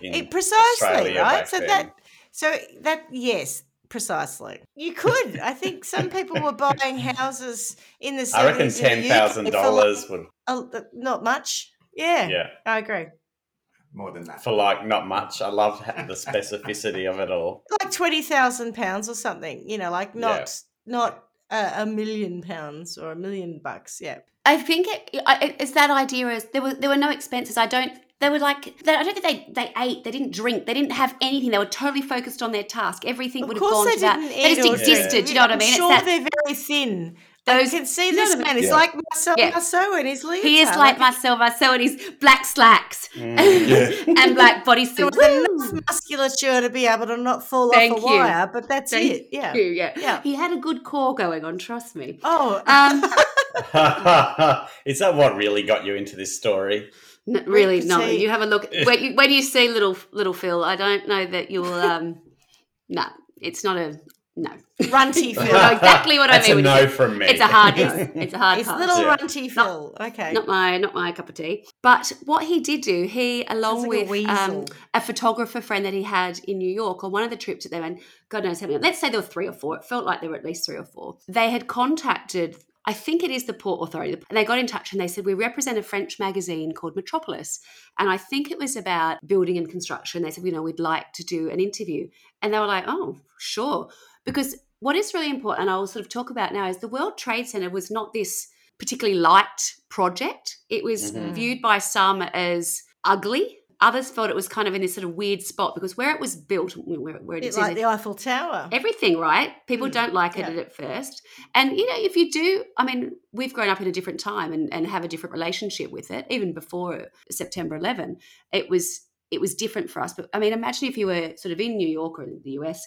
It, precisely, Australia right? back So then. that, so that, yes, precisely. You could. I think some people were buying houses in the 70s. I reckon in the ten UK dollars would. like- uh, not much. Yeah, Yeah, I agree. More than that. for like not much. I love the specificity of it all. Like twenty thousand pounds or something. You know, like Yeah. not not a, a million pounds or a million bucks. Yeah. I think it, I- it's that idea is there were there were no expenses. I don't. They were like they, I don't think they they ate. They didn't drink. They didn't have anything. They were totally focused on their task. Everything Of would have gone they to that. didn't They just existed. drink. Do you know what I I'm mean? sure it's that they're very thin. Those- you can see you know this man. mean? He's Yeah. like Marcel Yeah. Marceau in his leotard. he is like Marcel Marceau and his black slacks Mm. and black There bodysuit. was enough musculature to be able to not fall Thank off a you. wire, but that's Thank it. Yeah. you, yeah. Yeah. He had a good core going on. Trust me. Oh, Um, Is that what really got you into this story? n- really, no. petite. You have a look when you, when you see little little Phil. I don't know that you'll. Um, no, it's not a no. runty Phil. know exactly what I That's mean. a when you no from me. It's a hard no. It's a hard It's pass. little Yeah. runty Phil. okay. not my not my cup of tea. But what he did do, he along Sounds like a with um, a photographer friend that he had in New York on one of the trips that they went, God knows how many. Let's say there were three or four. It felt like there were at least three or four. They had contacted. I think it is the Port Authority. And they got in touch and they said, We represent a French magazine called Metropolis. And I think it was about building and construction. They said, You know, we'd like to do an interview. And they were like, Oh, sure. Because what is really important, and I will sort of talk about now, is the World Trade Center was not this particularly light project. It was Mhm. viewed by some as ugly. Others felt it was kind of in this sort of weird spot because where it was built, where, where It's is, like the Eiffel Tower. everything, right? People Mm, don't like it at first. And, you know, if you do, I mean, we've grown up in a different time and, and have a different relationship with it, even before September 11. It was it was different for us. But I mean, imagine if you were sort of in New York or in the US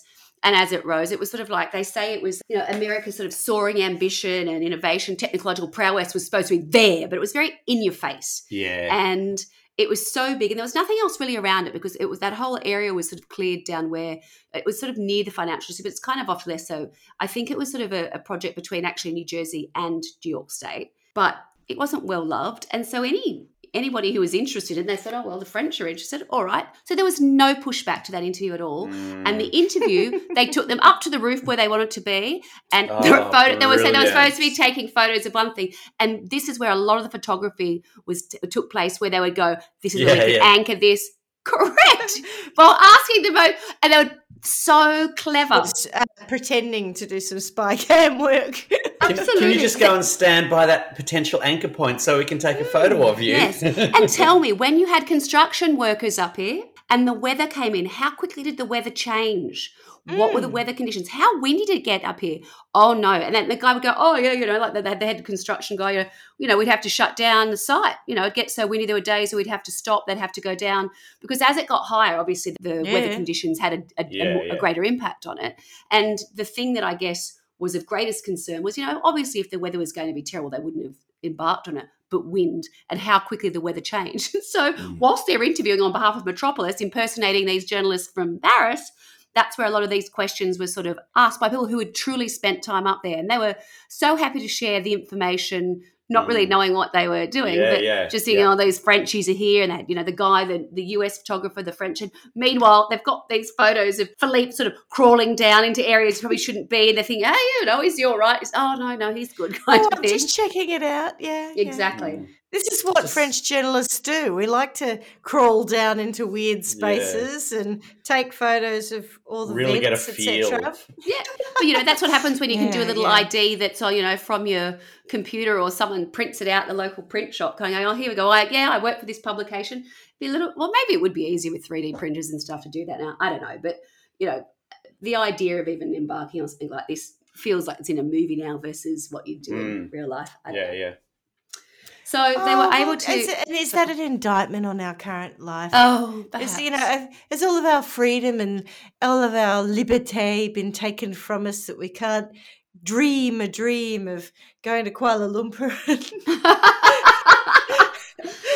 and as it rose, it was sort of like they say it was, you know, America's sort of soaring ambition and innovation, technological prowess was supposed to be there, but it was very in your face. Yeah. and it was so big and there was nothing else really around it because it was that whole area was sort of cleared down where it was sort of near the financial district but it's kind of off less so. I think it was sort of a, a project between actually new jersey and new york state but it wasn't well loved. And so any anybody who was interested and they said oh well the french are interested all right so there was no pushback to that interview at all and the Mm. interview, they took them up to the roof where they wanted to be, and there were Oh, photo. There was, there was brilliant. supposed to be taking photos of one thing, and this is where a lot of the photography was took place, where they would go, "This is where we can yeah. anchor this." Correct. While asking the most, and they were so clever. Was, uh, pretending to do some spy cam work. Can, can you just go and stand by that potential anchor point so we can take a photo of you? Yes. And tell me, when you had construction workers up here and the weather came in, how quickly did the weather change? What were the Mm. weather conditions? How windy did it get up here? Oh no! And then the guy would go, "Oh yeah, you know, like the, the head construction guy, you know, you know, we'd have to shut down the site. You know, it gets so windy there were days where we'd have to stop. They'd have to go down because as it got higher, obviously the weather conditions had a, a, a Yeah, a yeah. greater impact on it. And the thing that I guess was of greatest concern was, you know, obviously if the weather was going to be terrible, they wouldn't have embarked on it. But wind and how quickly the weather changed. so Mm. whilst they're interviewing on behalf of Metropolis, impersonating these journalists from Paris, that's where a lot of these questions were sort of asked by people who had truly spent time up there. And they were so happy to share the information, not really Mm. knowing what they were doing, Yeah, but yeah, just thinking, yeah. oh, those Frenchies are here, and they, you know, the guy, the, the US photographer, the French. And meanwhile, they've got these photos of Philippe sort of crawling down into areas he probably shouldn't be, and they're thinking, hey, you know, is he all right? He's, oh, no, no, he's good, kind Oh, of I'm thing. just checking it out. Yeah. yeah. Exactly. This is what Just- French journalists do. We like to crawl down into weird spaces and take photos of all the Really get a vents, feel. etc. Yeah, but you know that's what happens when you can do a little yeah. ID that's oh, you know from your computer or someone prints it out in the local print shop. Going, oh, here we go. I, yeah, I work for this publication. Be a little. Well, maybe it would be easier with three D printers and stuff to do that now. I don't know, but you know, the idea of even embarking on something like this feels like it's in a movie now versus what you do in Mm. real life. I don't Yeah, know. yeah. So they Oh, were able to. Is, it- is that an indictment on our current life? oh, Is, you know, has all of our freedom and all of our liberté been taken from us that we can't dream a dream of going to Kuala Lumpur?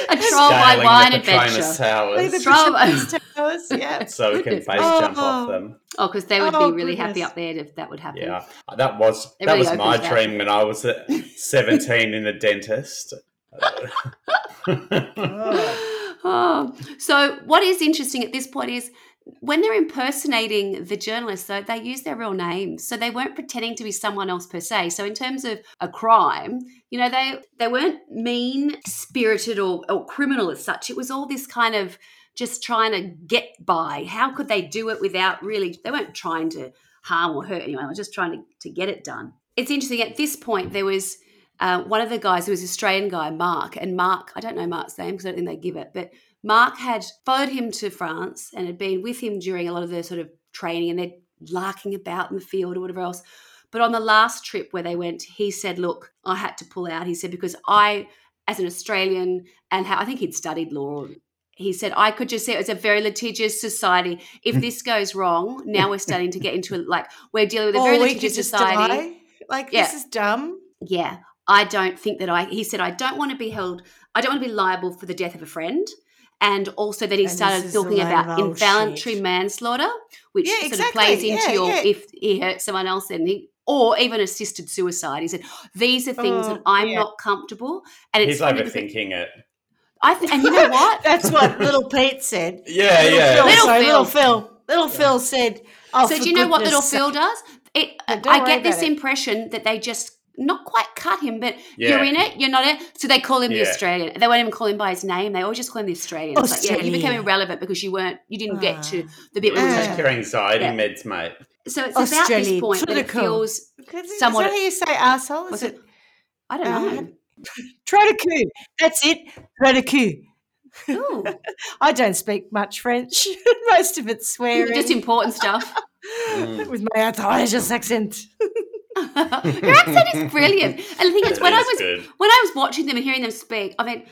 a troll by wine adventure. Towers Troll- Towers, yeah. so we can Goodness. base oh. jump Oh. off them. Oh, because they would Oh, be really happy up there if that would happen. Yeah, that was It that really was my that. dream when I was seventeen in the dentist. Oh. So what is interesting at this point is when they're impersonating the journalists, though, they use their real names. So they weren't pretending to be someone else per se. So in terms of a crime, you know, they they weren't mean spirited or, or criminal as such. It was all this kind of just trying to get by. How could they do it without really they weren't trying to harm or hurt anyone. They were just trying to, to get it done. It's interesting, at this point there was uh, one of the guys who was Australian guy, Mark, and Mark, I don't know Mark's name because I don't think they give it, but Mark had followed him to France and had been with him during a lot of the sort of training and they're larking about in the field or whatever else. But on the last trip where they went, he said, Look, I had to pull out. He said, Because I, as an Australian, and how, I think he'd studied law, he said, I could just see it was a very litigious society. If this goes wrong, now we're starting to get into. Like, we're dealing with a very we litigious society. Like, Yeah. this is dumb. Yeah, I don't think that I. He said I don't want to be held. I don't want to be liable for the death of a friend. And also that he And started talking about involuntary shit. manslaughter, which Yeah, sort exactly, of plays into yeah, your yeah. if he hurt someone else and he or even assisted suicide. He said these are things that Oh, I'm yeah. not comfortable, and it's He's overthinking it. I th- and you know what? That's what little Pete said. Yeah, Little yeah. Phil, Little sorry, Phil. little Phil. Little Phil said, "Oh, so for do you know what little goodness Phil does? It, Yeah, I get this about it. impression that they just not quite cut him, but Yeah. you're in it, you're not it. So they call him the Australian. They won't even call him by his name. They always just call him the Australian. It's like, yeah, you became irrelevant because you weren't, you didn't get to Ah. the bit where we Yeah. Take were. your anxiety Yeah. meds, mate. So it's about this Australian. point that it Critical. feels. Is somewhat- that how you say asshole? Is it it? I don't Uh, know. try to coup? That's it. Try to coup. Ooh, I don't speak much French. Most of it's swearing. just important stuff. Mm. with my outrageous accent. Your accent is brilliant. And the thing is, when I was good. when I was watching them and hearing them speak, I mean,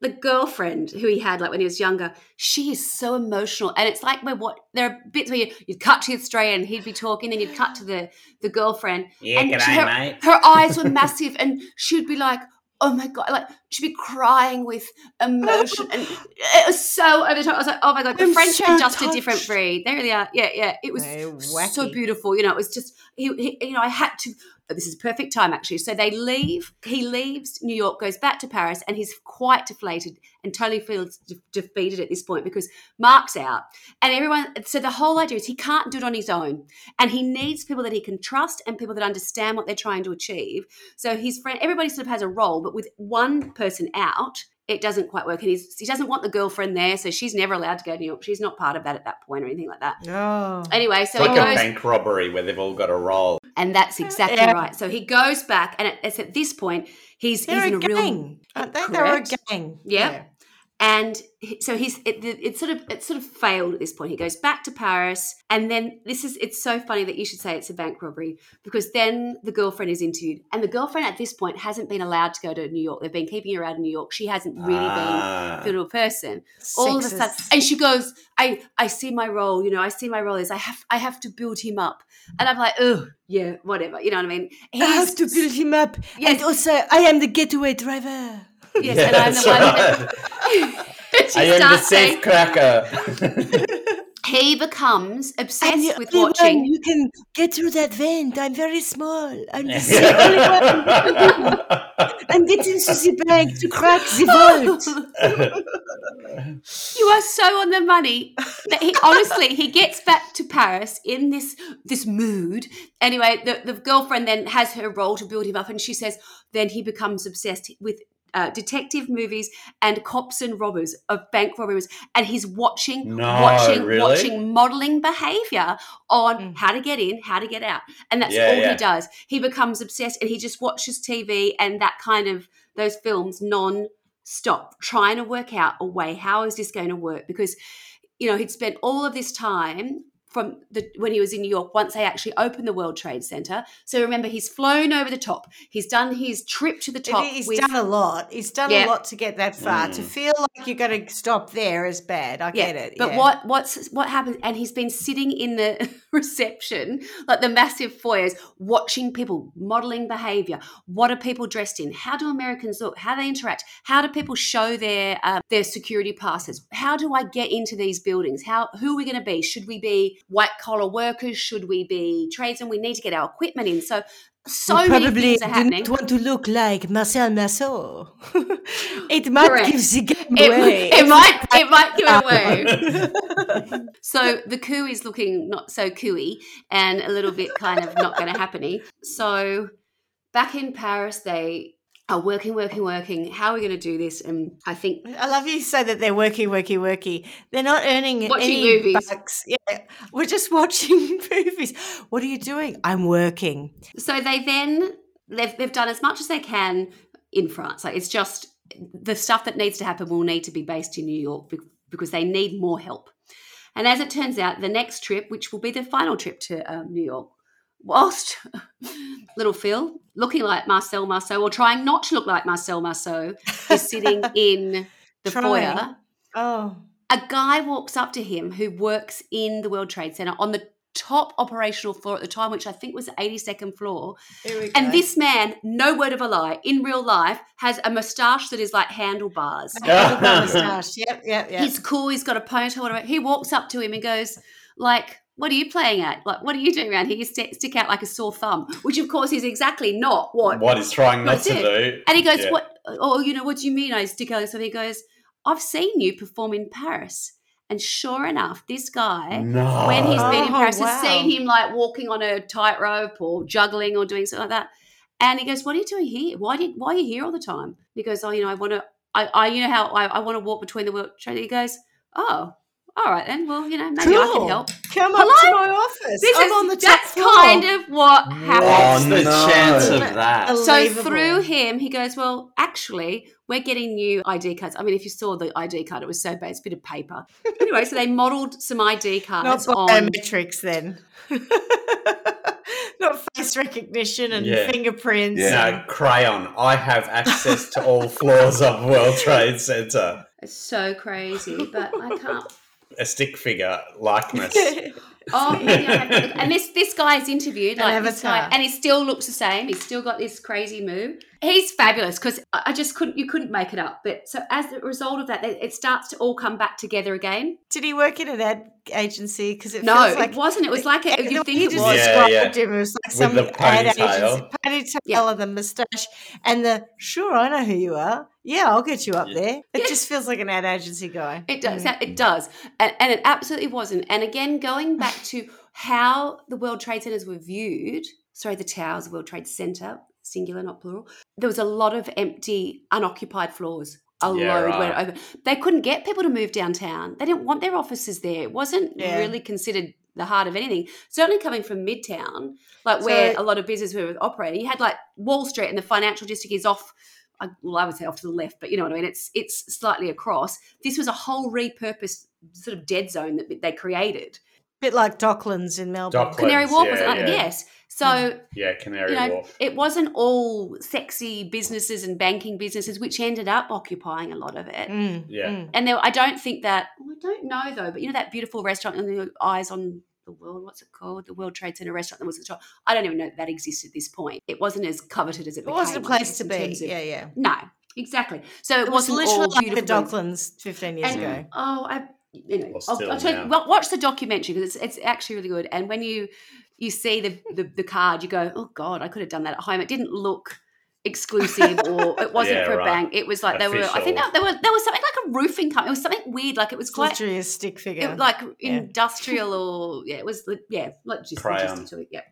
the girlfriend who he had, like when he was younger, she is so emotional, and it's like we're what there are bits where you, you'd cut to the Australian, he'd be talking, then you'd cut to the the girlfriend, Yeah, and she- her, mate. her eyes were massive, and she'd be like. Oh my god! Like she'd be crying with emotion, and it was so over the top. I was like, "Oh my god!" The I'm French so are just a different breed. There they really are. Yeah, yeah. It was so beautiful. You know, it was just he, he. You know, I had to. This is a perfect time actually. So they leave. He leaves New York, goes back to Paris, and he's quite deflated and totally feels de- defeated at this point because Mark's out, and everyone. So the whole idea is he can't do it on his own, and he needs people that he can trust and people that understand what they're trying to achieve. So his friend, everybody sort of has a role, but with one person out, it doesn't quite work. And he's, he doesn't want the girlfriend there, so she's never allowed to go to New York. She's not part of that at that point or anything like that. Oh. Anyway, It's so like he a goes, bank robbery where they've all got a role. and that's exactly Yeah. right. So he goes back, and it's at this point he's, They're he's in a a real gang. Aren't they? They're a Correct. gang. Yeah. And so he's it, it sort of it sort of failed at this point. He goes back to Paris, and then this is it's so funny that you should say it's a bank robbery because then the girlfriend is interviewed, and the girlfriend at this point hasn't been allowed to go to New York. They've been keeping her out of New York. She hasn't really Ah. been a good person. All of a sudden, and she goes, "I I see my role. You know, I see my role is I have I have to build him up." And I'm like, "Oh, yeah, whatever." You know what I mean? I have to build him up. Yes. And also, I am the getaway driver. Yes, Yeah, and I'm the one. that- I am the starts saying- safe cracker. he becomes obsessed I'm the with only watching. one who can get through that vent. I'm very small. I'm the only one. I'm getting to the bank to crack the vault. You are so on the money. That he honestly he gets back to Paris in this this mood. Anyway, the, the girlfriend then has her role to build him up, and she says then he becomes obsessed with. Uh, detective movies and cops and robbers of bank robberies, and he's watching, No, watching, really? watching modeling behavior on Mm. how to get in, how to get out, and that's Yeah, all yeah. he does. He becomes obsessed, and he just watches TV and that kind of those films non stop trying to work out a way how is this going to work because you know he'd spent all of this time from the when he was in New York once they actually opened the World Trade Center. So remember, he's flown over the top. He's done his trip to the top. He's with- done a lot. He's done Yeah. a lot to get that far. To Mm. feel like you're going to stop there is bad. I get it. But yeah. what what's what happens? And he's been sitting in the reception, like the massive foyers, watching people modeling behavior. What are people dressed in? How do Americans look? How do they interact? How do people show their um, their security passes? How do I get into these buildings? How who are we going to be? Should we be white collar workers? Should we be tradesmen? We need to get our equipment in. So so You many probably things are do happening. not want to look like Marcel Marceau. it might Correct. give the game It, away. it might it might give it away. so the coup is looking not so cooey and a little bit kind of not going to happen. So back in Paris, they are working, working, working. How are we going to do this? And I think I love you say that they're working, working, working. They're not earning Watching any movies. bucks. Yeah, we're just watching movies. What are you doing? I'm working. so. They then they've they've done as much as they can in France. Like it's just the stuff that needs to happen will need to be based in New York bec- because they need more help. And as it turns out, the next trip, which will be the final trip to um, New York, whilst little Phil, looking like Marcel Marceau or trying not to look like Marcel Marceau, is sitting in the Trying. foyer, Oh, a guy walks up to him who works in the World Trade Center on the top operational floor at the time, which I think was the 82nd floor. here we go. And this man, no word of a lie, in real life, has a moustache that is like handlebars. Handlebar moustache. Yep, yep, yep. He's cool. He's got a ponytail. Whatever. He walks up to him and goes, like, "What are you playing at? Like, what are you doing around here? You st- stick out like a sore thumb." Which, of course, is exactly not what. what he's trying not to it. do. And he goes, Yeah. "What? Oh, you know, what do you mean? I stick out." like So he goes, "I've seen you perform in Paris." And sure enough, this guy, No. when he's been in Oh, Paris, wow. has seen him like walking on a tightrope or juggling or doing something like that. And he goes, "What are you doing here? Why did why are you here all the time?" He goes, "Oh, you know, I want to. I, I, you know how I, I want to walk between the world trade." He goes, "Oh, all right then. Well, you know, maybe I can help." Come up to my office. This I'm is on the top that's floor. kind of what happened. What's the no. chance of that? So through him, he goes, Well, actually, we're getting new ID cards. I mean, if you saw the ID card, it was so bad, it's a bit of paper. anyway, so they modelled some ID Not cards on. biometrics then. Not face recognition and Yeah. fingerprints. Yeah. No, crayon. I have access to all floors of World Trade Center. It's so crazy, but I can't. A stick figure likeness. Oh, maybe I have to look. And this this guy is interviewed, like this guy, and he still looks the same. He's still got this crazy move. He's fabulous because I I just couldn't. You couldn't make it up. But so as a result of that, it it starts to all come back together again. Did he work in an ad agency? Because it No, feels like it wasn't. It was like a, the you way think you it just was. Yeah, described yeah. him, it was like With some the ad agency, ponytail Yeah. and the moustache, and the sure, I know who you are. Yeah, I'll get you up Yeah. there. It Yeah. just feels like an ad agency guy. It does. Mm. It does. And, and it absolutely wasn't. And again, going back to how the World Trade Centers were viewed, sorry, the towers, World Trade Center, singular, not plural, there was a lot of empty, unoccupied floors. A Yeah, load right. went over. They couldn't get people to move downtown. They didn't want their offices there. It wasn't Yeah. really considered the heart of anything. Certainly coming from Midtown, like where a lot of businesses were operating. You had like Wall Street and the financial district is off I, well, I would say off to the left, but you know what I mean. It's it's slightly across. This was a whole repurposed sort of dead zone that they created. Bit like Docklands in Melbourne. Docklands. Canary Wharf was yeah, like yeah. yes. So Yeah, Canary you know, Wharf. it wasn't all sexy businesses and banking businesses, which ended up occupying a lot of it. Mm, Yeah. mm. And there, I don't think that. well, I don't know though, but you know that beautiful restaurant and the eyes on the world. What's it called? The World Trade Center restaurant that was at the top. I don't even know that, that existed at this point. It wasn't as coveted as it. Was. It wasn't a place to be. of- Yeah, yeah. No, exactly. So it, It was wasn't literally all like the. Docklands 15 years And- ago. Oh, I, you know, Or I'll, I'll tell you, watch the documentary because it's, it's actually really good. And when you you see the, the the card, you go, oh god, I could have done that at home. It didn't look exclusive or it wasn't Yeah, for a right. bank. It was like they were. I think that there was there was something like a roofing company. It was something weird. Like it was quite literally a stick figure. it, like Yeah. industrial or yeah, it was yeah, like just Crayon. logistic to it. Yeah.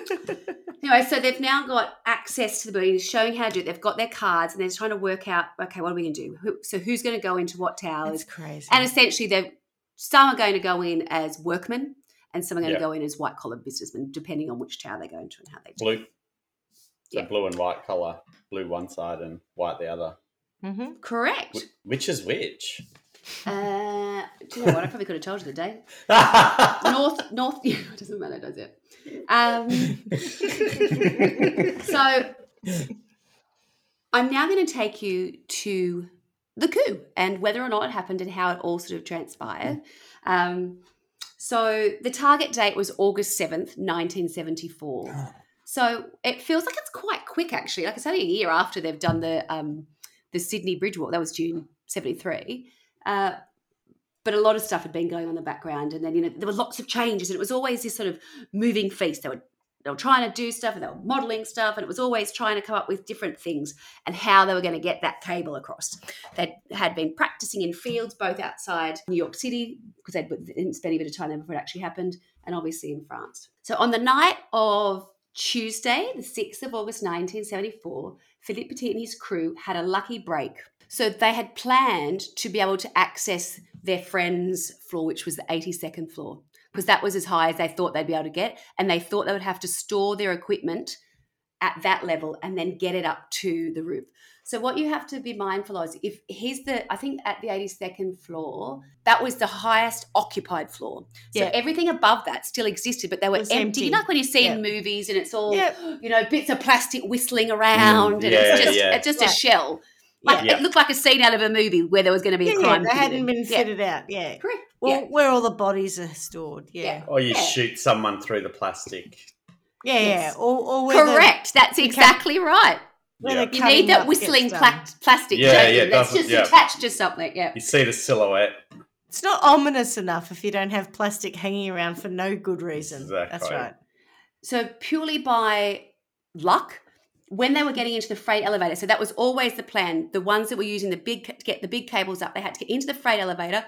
anyway, so they've now got access to the building, showing how to do it. They've got their cards, and they're trying to work out, okay, what are we going to do? Who, so who's going to go into what towers? That's crazy. And essentially, they some are going to go in as workmen, and some are going Yeah. to go in as white collar businessmen, depending on which tower they go into and how they do. Blue. So Yeah. blue and white color. Blue one side and white the other. hmm Correct. Wh- Which is which? Uh, do you know what? I probably could have told you the day. North, North. Yeah, it doesn't matter, does it? Um, so I'm now going to take you to the coup and whether or not it happened and how it all sort of transpired. Um, so the target date was August 7th, 1974. So it feels like it's quite quick, actually. Like it's only a year after they've done the um, the Sydney Bridge Walk. That was June 73. Uh, but a lot of stuff had been going on in the background, and then you know there were lots of changes, and it was always this sort of moving feast. They were they were trying to do stuff, and they were modelling stuff, and it was always trying to come up with different things and how they were going to get that cable across. They had been practicing in fields both outside New York City because they didn't spend a bit of time there before it actually happened, and obviously in France. So on the night of Tuesday, the 6th of August 1974, Philippe Petit and his crew had a lucky break. So they had planned to be able to access their friend's floor, which was the 82nd floor, because that was as high as they thought they'd be able to get. And they thought they would have to store their equipment at that level and then get it up to the roof. So what you have to be mindful of is if he's the I think at the 82nd floor, that was the highest occupied floor. So Yeah. everything above that still existed, but they were empty. empty. You know, like when you see in movies and it's all Yep. you know, bits of plastic whistling around mm. and yeah, it's just yeah. it's just Right. a shell. Like Yeah. it looked like a scene out of a movie where there was going to be Yeah, a yeah, crime. they hadn't been Yeah. fitted out. Yeah. Correct. Well, yeah. where all the bodies are stored. Yeah. Yeah. or you Yeah. shoot someone through the plastic. Yeah, yeah. Yes. Or, or where the- Correct. That's exactly right. Yeah. You need that whistling pla- plastic. Yeah, don't yeah. That's just yeah. attached to something. Yeah. You see the silhouette. It's not ominous enough if you don't have plastic hanging around for no good reason. Exactly. That's Exactly. right. So purely by luck, when they were getting into the freight elevator, so that was always the plan. The ones that were using the big to get the big cables up, they had to get into the freight elevator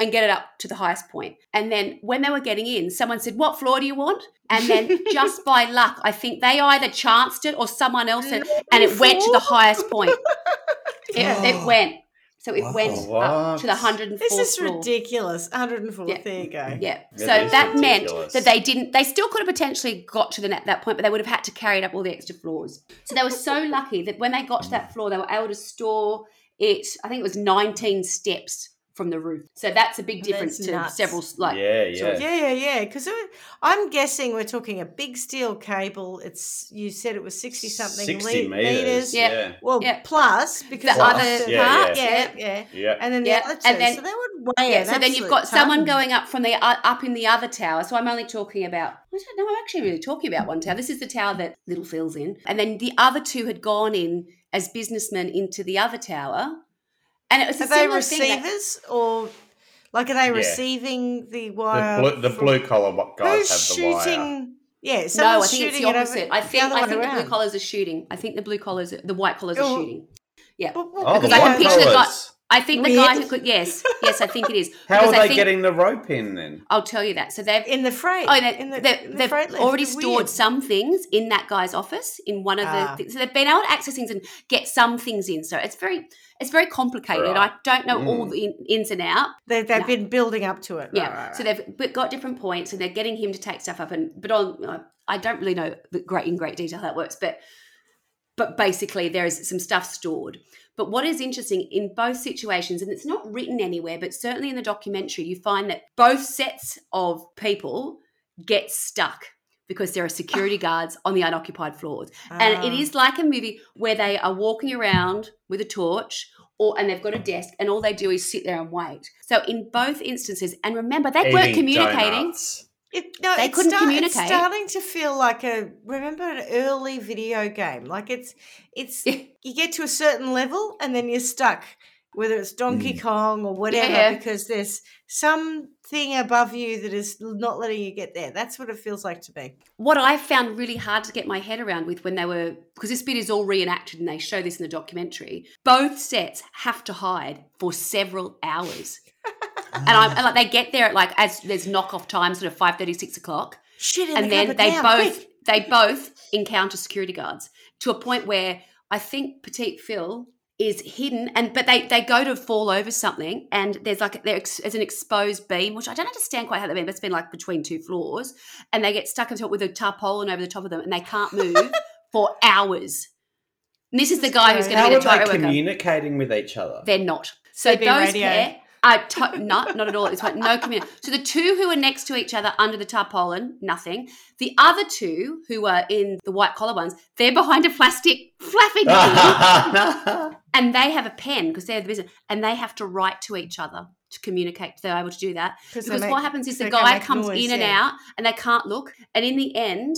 and get it up to the highest point. And then when they were getting in, someone said, "What floor do you want?" And then just by luck, I think they either chanced it or someone else said, and it went to the highest point. It, Yeah. it oh. went. So it Wow. went up to the 104th This is floor. ridiculous. 104. Yeah. There you go. Yeah. It So is that meant that they didn't, they still could have potentially got to the net that point, but they would have had to carry it up all the extra floors. So they were so lucky that when they got to that floor, they were able to store it, I think it was 19 steps from the roof. So that's a big That's difference to nuts. several, like, yeah, sort yeah. of- Yeah, yeah, yeah. Because I'm guessing we're talking a big steel cable. It's you said it was sixty something 60 le- meters. meters. Yeah. Yeah. Well, Yeah. plus because The of other Yeah, part, yeah, yeah. yeah, Yeah. and then the Yeah, other two. and then- so they would weigh Yeah, so then you've absolute got someone going up from the uh, up in the other tower. So I'm only talking about. I don't know. I'm actually really talking about one tower. This is the tower that Little Phil's in, and then the other two had gone in as businessmen into the other tower, and it was a Are they similar thing that- receivers or like are they Yeah. receiving the The, wire? blue, the from- blue collar guys Who's have the wire. shooting? Yeah, No, I someone's think it's the opposite. over I think other I one think the blue collars are shooting. I think the blue collars, are, the white collars Oh. are shooting. Yeah, But what- Oh, the Because I can white picture the guy- collars. I think the guy who could. Yes, yes, I think it is. How Because are they think- getting the rope in then? I'll tell you that. So they've in the freight. Oh, they, in the, they, in the they've freight already It's stored weird. some things in that guy's office in one of Ah. the things. So they've been able to access things and get some things in. So it's very, it's very complicated. Right. I don't know all Mm. the in, ins and out. They, they've No. been building up to it. Yeah. Right, right, So they've got different points and they're getting him to take stuff up. And but on, uh, I don't really know the great in great detail how that works, but but basically there is some stuff stored. But what is interesting in both situations, and it's not written anywhere, but certainly in the documentary, you find that both sets of people get stuck because there are security guards on the unoccupied floors. And it Ah. like a movie where they are walking around with a torch or and they've got a desk and all they do is sit there and wait. So in both instances, and remember they weren't communicating. donuts. It, no, They it's couldn't start- communicate. It's starting to feel like a remember an early video game. Like it's it's you get to a certain level and then you're stuck, whether it's Donkey mm. Kong or whatever, Yeah. because there's something above you that is not letting you get there. That's what it feels like to me. What I found really hard to get my head around with when they were because this bit is all reenacted and they show this in the documentary. Both sets have to hide for several hours. And I'm and like they get there at like as there's knockoff time, sort of five thirty, six o'clock. Shit, in and the then they now, both quick. they both encounter security guards to a point where I think Petite Phil is hidden and but they they go to fall over something and there's like there's an exposed beam which I don't understand quite how that been but it's been like between two floors and they get stuck into it with a tarpaulin over the top of them and they can't move for hours. And this is the guy who's going to be the they tower worker. communicating with each other? They're not. So CB those radio. pair, I to- not not at all. It's like no communication. So the two who are next to each other under the tarpaulin, nothing. The other two who are in the white collar ones, they're behind a plastic flapping thing, and they have a pen because they're the business, and they have to write to each other to communicate. They're able to do that because make- what happens is the guy comes noise, in and yeah. out, and they can't look. And in the end,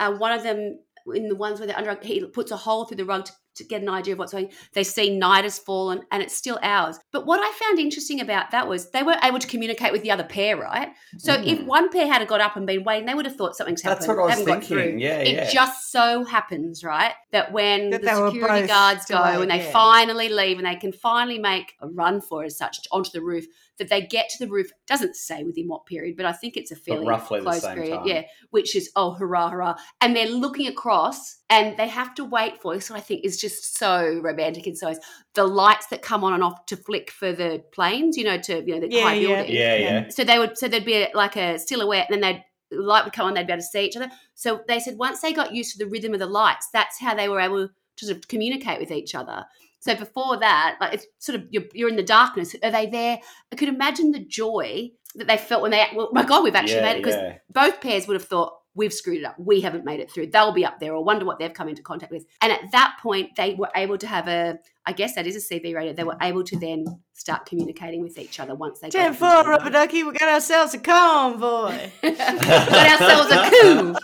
uh, one of them in the ones where they're under, he puts a hole through the rug to, to get an idea of what's going. They see night has fallen, and it's still ours. But what I found interesting about that was they were able to communicate with the other pair, right? So if Mm. one pair had got up and been waiting, they would have thought something's happened. That's what I was They haven't got through. thinking. Yeah, It yeah. just so happens, right, that when That the security guards go and they yeah. finally leave and they can finally make a run for it as such onto the roof, that they get to the roof. Doesn't say within what period, but I think it's a fairly roughly the close same period. time. Yeah, which is oh hurrah hurrah, and they're looking across and they have to wait for this. What I think is just so romantic in size. The lights that come on and off to flick for the planes, you know, to you know the Yeah, high yeah. buildings yeah, yeah. so they would so there'd be a, like a silhouette and then they'd the light would come on they'd be able to see each other so they said once they got used to the rhythm of the lights that's how they were able to sort of communicate with each other so before that like it's sort of you're, you're in the darkness are they there i could imagine the joy that they felt when they well my god we've actually yeah, made it because yeah. both pairs would have thought we've screwed it up we haven't made it through they'll be up there or wonder what they've come into contact with and at that point they were able to have a i guess that is a CB radio they were able to then start communicating with each other once they got Ten up four, into the Rubber Ducky. We got ourselves a convoy. got ourselves a coup.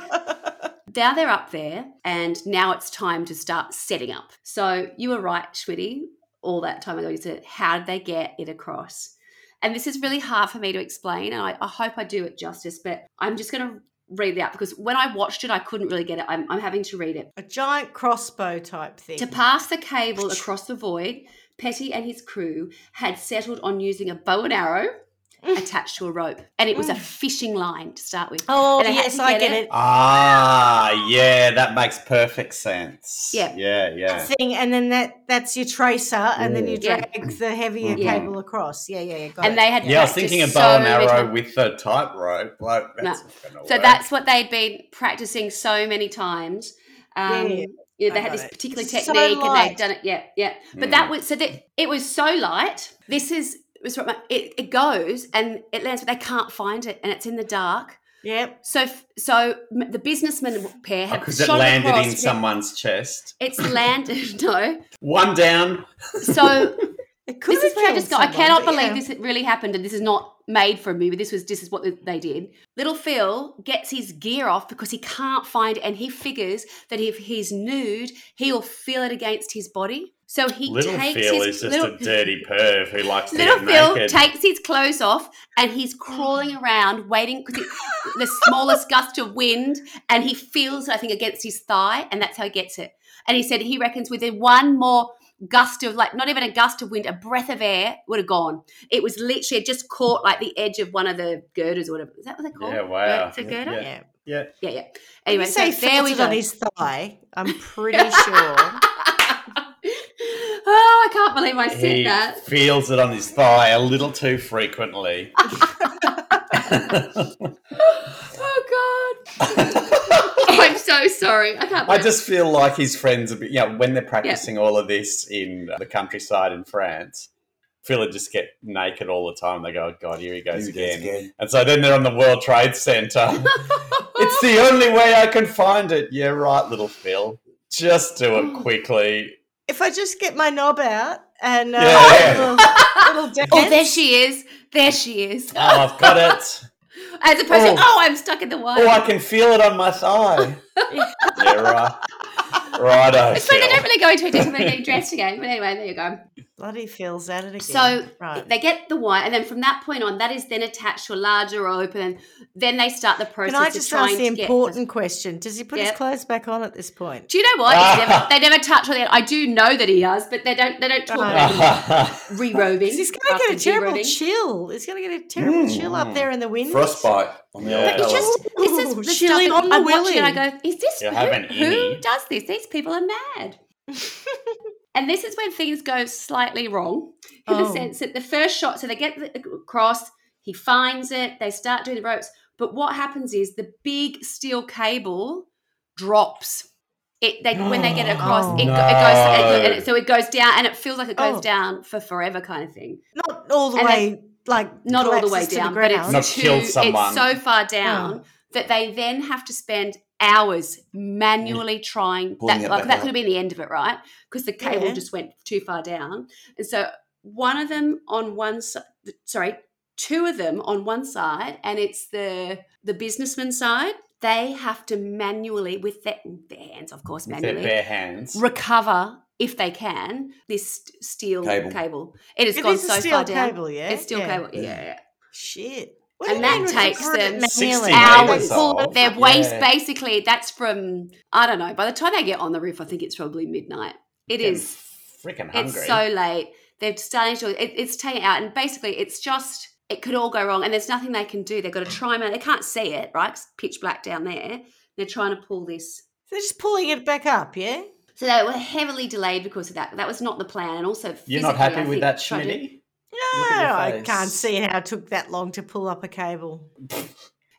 Now they're up there, and now it's time to start setting up. So you were right, Schmitty, all that time ago. You said, how did they get it across? And this is really hard for me to explain, and I, I hope I do it justice, but I'm just going to read it out because when I watched it, I couldn't really get it. I'm, I'm having to read it. a giant crossbow type thing. To pass the cable across the void, Petit and his crew had settled on using a bow and arrow attached to a rope, and it was a fishing line to start with. oh, and they yes, I get get it. it. Ah, yeah, that makes perfect sense. Yeah. yeah, yeah. Thing, and then that that's your tracer, and then you Yeah. drag the heavier Yeah. cable across. Yeah, yeah, yeah. Got And it. they had Yeah, I was thinking a so bow and arrow times. with the tightrope. Like, that's not gonna So work. that's what they'd been practicing so many times. Um, Yeah, yeah. you know, they I had got this it. particular So technique and they'd done it. Yeah, yeah. But Mm. that was so that it was so light. This is it was what it, it goes and it lands, but they can't find it, and it's in the dark. Yeah. So, so the businessman pair have because Oh, it shot landed across. in someone's chest. It's landed. No, One down. so It could this is have killed Travis Scott. I cannot believe yeah. this really happened, and this is not made for a movie. This was this is what they did. Little Phil gets his gear off because he can't find it, and he figures that if he's nude, he'll feel it against his body. So he Little takes Phil his is just little, a dirty perv who likes to Little Phil naked. takes his clothes off and he's oh. crawling around, waiting because the smallest gust of wind, and he feels, I think, against his thigh, and that's how he gets it. And he said he reckons within one more gust of, like, not even a gust of wind, a breath of air would have gone. It was literally just caught like the edge of one of the girders or whatever. Is that what they call? Yeah, wow. It's a girder. Yeah. Yeah. yeah. Yeah, yeah. When Anyway, you say so there we go. on his thigh. I'm pretty sure. Oh, I can't believe I said He that. feels it on his thigh a little too frequently. Oh God. I'm so sorry. I can't. I just feel like his friends, are, be- you know, when they're practicing all of this in the countryside in France, Phil would just get naked all the time. They go, oh, God, here he goes Here he again. again. And so then they're on the World Trade Center. it's the only way I can find it. Yeah, right, little Phil. Just do it oh. quickly. If I just get my knob out and uh, Yeah, little, little Oh, there she is. There she is. Oh, I've got it. As opposed to, Oh. oh, I'm stuck in the wire. Oh, I can feel it on my thigh. yeah, right. Righto. it's funny, they don't really go into it until they're dressed again. But anyway, there you go. Bloody feels at it again. So right. they get the wire, and then from that point on, that is then attached to a larger rope, and then they start the process Can I just trying ask the to get. important question? Does he put Yep. his clothes back on at this point? Do you know what? Never, they never touch on it. I do know that he does, but they don't. They don't talk about re-robing. He's going to get a terrible de-robing. chill. He's going to get a terrible Mm. chill up there in the wind. Frostbite on the Yeah. old But it's just this is the chilly stuff on the I'm watching and I go, is this You'll who, who does this? These people are mad. and this is when things go slightly wrong in the Oh. sense that the first shot, so they get the- uh, across, he finds it, they start doing the ropes, but what happens is the big steel cable drops. it they when they get across, Oh, it, no. it goes and it- so it goes down, and it feels like it goes Oh. down for forever, kind of thing. Not all the And way, like Not all the way collapses to down, but it's Not too, kill someone. It's so far down that they then have to spend hours manually trying Pulling that. Like that up. could have been the end of it, right? Because the cable Yeah. just went too far down, and so one of them on one side. Sorry, two of them on one side, and it's the the businessman side. They have to manually, with their, their hands, of course, With their manually bare hands. recover if they can this st- steel Cable. cable. It has It gone is a so steel far down. cable, yeah? It's steel Yeah. cable. Yeah, yeah. yeah. Shit. What And that takes them Hours. meters Pull their waist Yeah. basically. That's from I don't know. By the time they get on the roof, I think it's probably midnight. It Getting is. freaking hungry. It's so late. They're starting to. It, it's taking out, and basically, it's just. It could all go wrong, and there's nothing they can do. They've got to try and they can't see it, right? It's pitch black down there. They're trying to pull this They're just pulling it back up, yeah? So they were heavily delayed because of that. That was not the plan, and also You're not happy I with that, tried Schmitty? No, Look at your I can't see how it took that long to pull up a cable.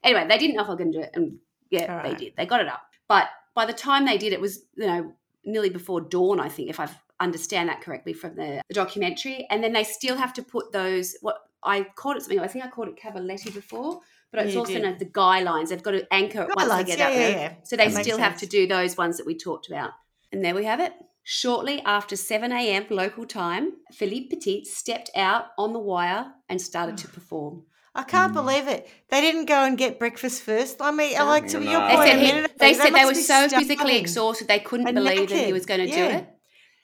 Anyway, they didn't know if they were going to do it, and yeah, All they did. They got it up, but by the time they did, it was you know nearly before dawn. I think, if I understand that correctly from the, the documentary, and then they still have to put those what I called it something. I think I called it cavalletti before. But it's You also known know, the guy lines. They've got to anchor it Guy once lines, they get yeah, out yeah, there. yeah. So they That still have to do those ones that we talked about. And there we have it. Shortly after 7 a.m. local time, Philippe Petit stepped out on the wire and started to perform. I can't believe it. They didn't go and get breakfast first. I mean, I like to your No. They point said, a he, minute ago, they, said they were be so physically exhausted they couldn't And believe that he was going to do it.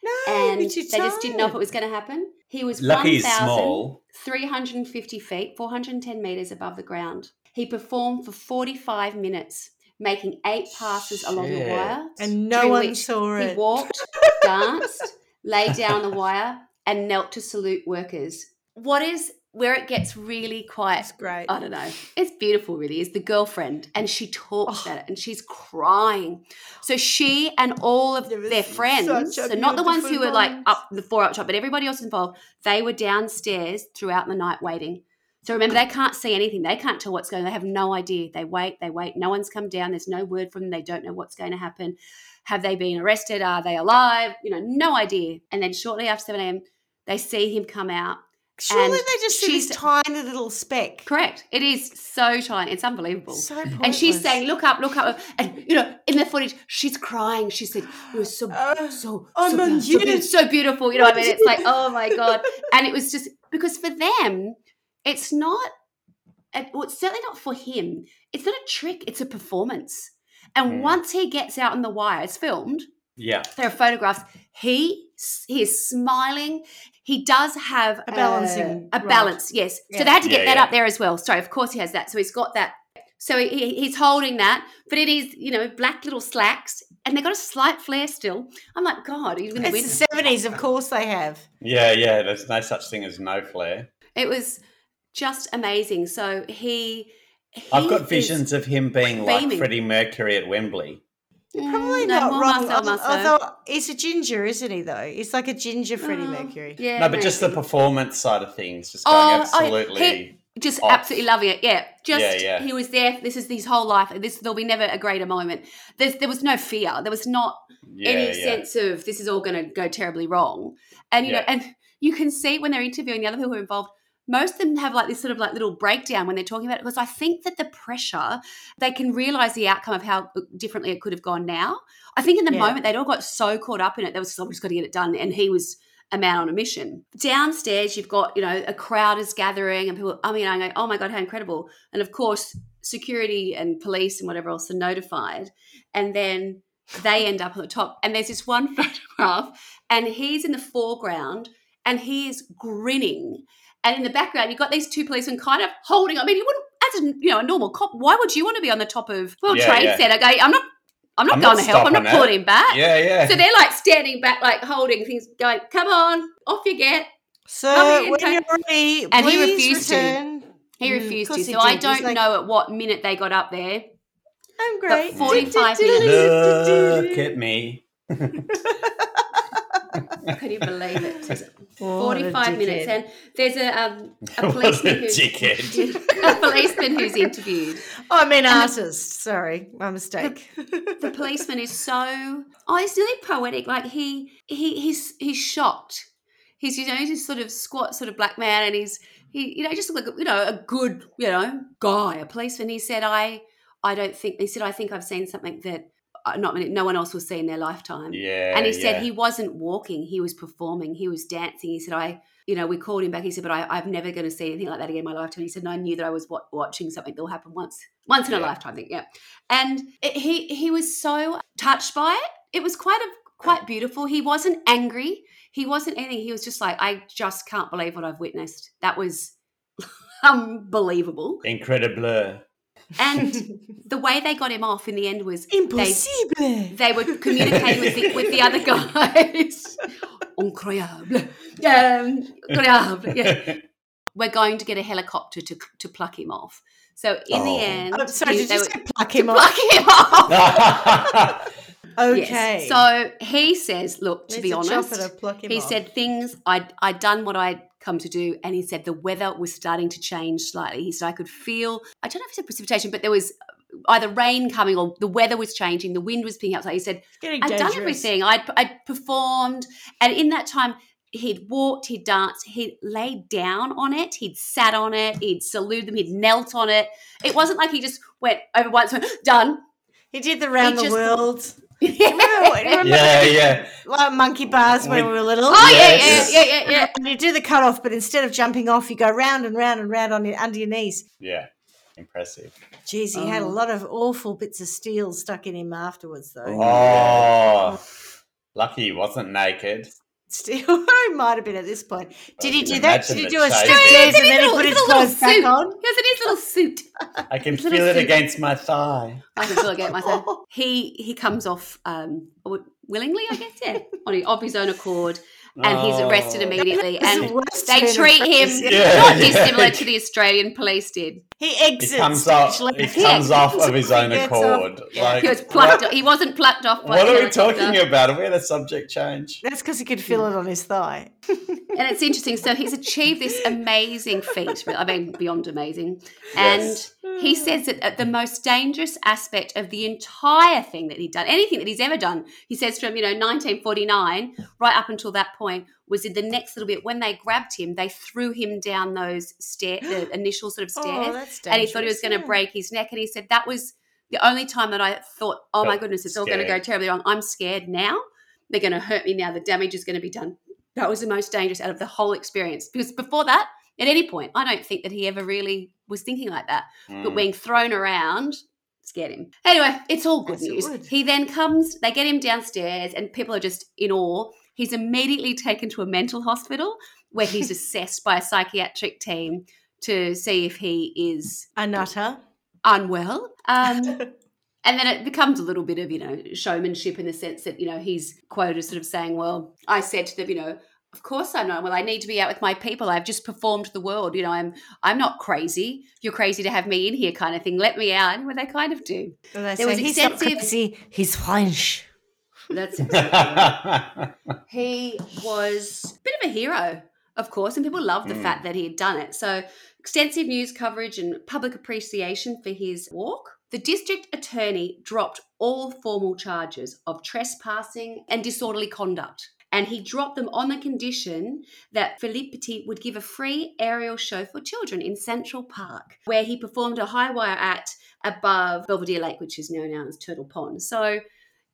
No, And but you're they just didn't know if it was going to happen. He was Lucky 1,350 feet, 410 meters above the ground. He performed for 45 minutes, making eight passes along the wire. And no one which saw He it. walked, danced, lay down the wire, and knelt to salute workers. What is where it gets really quiet. It's great. I don't know. It's beautiful, really. Is the girlfriend, and she talks Oh. about it, and she's crying. So she and all of their friends, so not the ones who beautiful were like up the four up top, but everybody else involved, they were downstairs throughout the night waiting. So remember, they can't see anything. They can't tell what's going. on. They have no idea. They wait. They wait. No one's come down. There's no word from them. They don't know what's going to happen. Have they been arrested? Are they alive? You know, no idea. And then shortly after seven a.m., they see him come out. Surely they just see this tiny little speck. Correct. It is so tiny. It's unbelievable. So and she's saying, "Look up, look up," and you know, in the footage, she's crying. She said, "It was so, Oh, so, I'm so, on so, you. so beautiful." You know what I mean? It's like, oh my god! And it was just because for them, it's not. it- Well, it's certainly not for him. It's not a trick. It's a performance. And Hmm. once he gets out on the wire, it's filmed. Yeah. There are photographs. He he is smiling. He does have A balancing a rod. balance. Yes. Yeah. So they had to get Yeah, that yeah. up there as well. Sorry, of course he has that. So he's got that. So he- he, he's holding that, but it is you know black little slacks, and they've got a slight flare still. I'm like, God, he's going to win. It's the seventies, of course they have. Yeah, yeah. There's no such thing as no flare. It was just amazing. So he. I've got visions of him being like. Freddie Mercury at Wembley. Probably Mm, no, not more wrong. Marcel al- Marceau. Although he's a ginger, isn't he? Though he's like a ginger Freddie Oh, Mercury. Yeah, no, but just the performance side of things, just going Oh, oh, absolutely. he- just off. absolutely loving it. Yeah, just Yeah, yeah. he was there. This is his whole life. This there'll be never a greater moment. There's, there was no fear. There was not yeah, any yeah. sense of this is all going to go terribly wrong. And you know, and you can see when they're interviewing the other people who are involved. Most of them have like this sort of like little breakdown when they're talking about it because I think that the pressure they can realize the outcome of how uh, differently it could have gone now. I think in the Yeah. moment they'd all got so caught up in it, they was just got to get it done, and he was a man on a mission. Downstairs, you've got you know a crowd is gathering, and people. I mean, I go, oh my god, how incredible! And of course, security and police and whatever else are notified, and then they end up on the top. And there's this one photograph, and he's in the foreground, and he is grinning. And in the background, you've got these two policemen kind of holding. I mean, you wouldn't, as a you know a normal cop, why would you want to be on the top of World Yeah, Trade yeah. Center? Go, I'm not, I'm not I'm going not to help. I'm not stopping pulling him back. Yeah, yeah. So they're like standing back, like holding things, going, "Come on, off you get." So when take- you're ready, And he please refused to. He Mm, refused of to. he So I did. He's don't like, know at what minute they got up there. I'm great. 45 minutes. Look at me. Can you believe it? It says What a 45 minutes. And there's a, um, a What a policeman who's, a policeman who's interviewed. Oh, I mean artist. Sorry, my mistake. The policeman is so oh, he's really poetic. Like he he he's he's shocked. He's you know he's this sort of squat sort of black man, and he's he you know just like you know a good you know guy, a policeman. He said I I don't think he said I think I've seen something that Uh, not many, no one else will see in their lifetime. Yeah. and he said yeah. he wasn't walking he was performing he was dancing he said i you know we called him back he said but I, i'm never going to see anything like that again in my lifetime he said and i knew that i was wa- watching something that will happen once once in a Yeah. lifetime thing yeah and it, he he was so touched by it it was quite a quite beautiful he wasn't angry he wasn't anything he was just like i just can't believe what i've witnessed that was unbelievable Incredible. And the way they got him off in the end was they Impossible. they were communicating with the, with the other guys. Incroyable. Um, incroyable. Yeah. We're going to get a helicopter to, to pluck him off. So in the Oh. end, I'm sorry, did you were- say pluck him pluck off? him off. Okay. Yes. So he says, look, to Needs be honest, chopper to pluck him he off. said things I'd, I'd done what I'd come to do, and he said the weather was starting to change slightly. He said I could feel, I don't know if it's a precipitation, but there was either rain coming or the weather was changing, the wind was picking up. So he said, I'd done everything. I'd, I'd performed. And in that time, he'd walked, he'd danced, he'd laid down on it, he'd sat on it, he'd saluted them, he'd knelt on it. It wasn't like he just went over once, went, done. He did the round He the just- world. Remember, remember yeah, yeah. like monkey bars when We- we were little? Oh, Yes. yeah, yeah, yeah, yeah, yeah. And you do the cut off, but instead of jumping off, you go round and round and round on your under your knees. Yeah. Impressive. Jeez, he had a Oh. lot of awful bits of steel stuck in him afterwards, though. Oh. Lucky he wasn't naked. Steel, he might have been at this point. Did he do that? Did he the do a shape strip of and then he Little- put his little- little clothes back suit. on? He has a nice little suit. I can feel it suit. against my thigh. I can feel it get myself. He he comes off um, willingly, I guess, yeah, on of his own accord, and he's arrested Oh. immediately. And worst they treat him. Yeah, not yeah. dissimilar to the Australian police did. He He exits. comes off. stage. He comes off of his own He off. accord. Like, He was plucked. what, He wasn't plucked off. By what the are we helicopter. talking about? Are we at a subject change? That's because he could feel it on his thigh. And it's interesting. So he's achieved this amazing feat. I mean, beyond amazing. And Yes. He mm. says that the most dangerous aspect of the entire thing that he'd done, anything that he's ever done, he says from you know 1949 right up until that point, was in the next little bit when they grabbed him, they threw him down those stair, the initial sort of oh, stairs, Oh, that's and he thought he was going to yeah. break his neck. And he said that was the only time that I thought, oh my goodness, it's all going to go terribly wrong. I'm scared now. They're going to hurt me now. The damage is going to be done. That was the most dangerous out of the whole experience. Because before that, at any point, I don't think that he ever really was thinking like that. But Mm. being thrown around scared him. Anyway, it's all good Yes, news. He then comes, they get him downstairs, and people are just in awe. He's immediately taken to a mental hospital where he's assessed by a psychiatric team to see if he is A nutter. unwell. Um, and then it becomes a little bit of, you know, showmanship in the sense that, you know, he's quoted as sort of saying, well, I said to them, you know, of course I'm not. Well, I need to be out with my people. I've just performed the world. You know, I'm I'm not crazy. You're crazy to have me in here, kind of thing. Let me out. Well, they kind of do. And they There say, was he's not extensive- crazy, he's French. That's it. he was a bit of a hero, of course, and people loved the Mm. fact that he had done it. So, extensive news coverage and public appreciation for his walk. The district attorney dropped all formal charges of trespassing and disorderly conduct. And he dropped them on the condition that Philippe Petit would give a free aerial show for children in Central Park, where he performed a high wire act above Belvedere Lake, which is now known now as Turtle Pond. So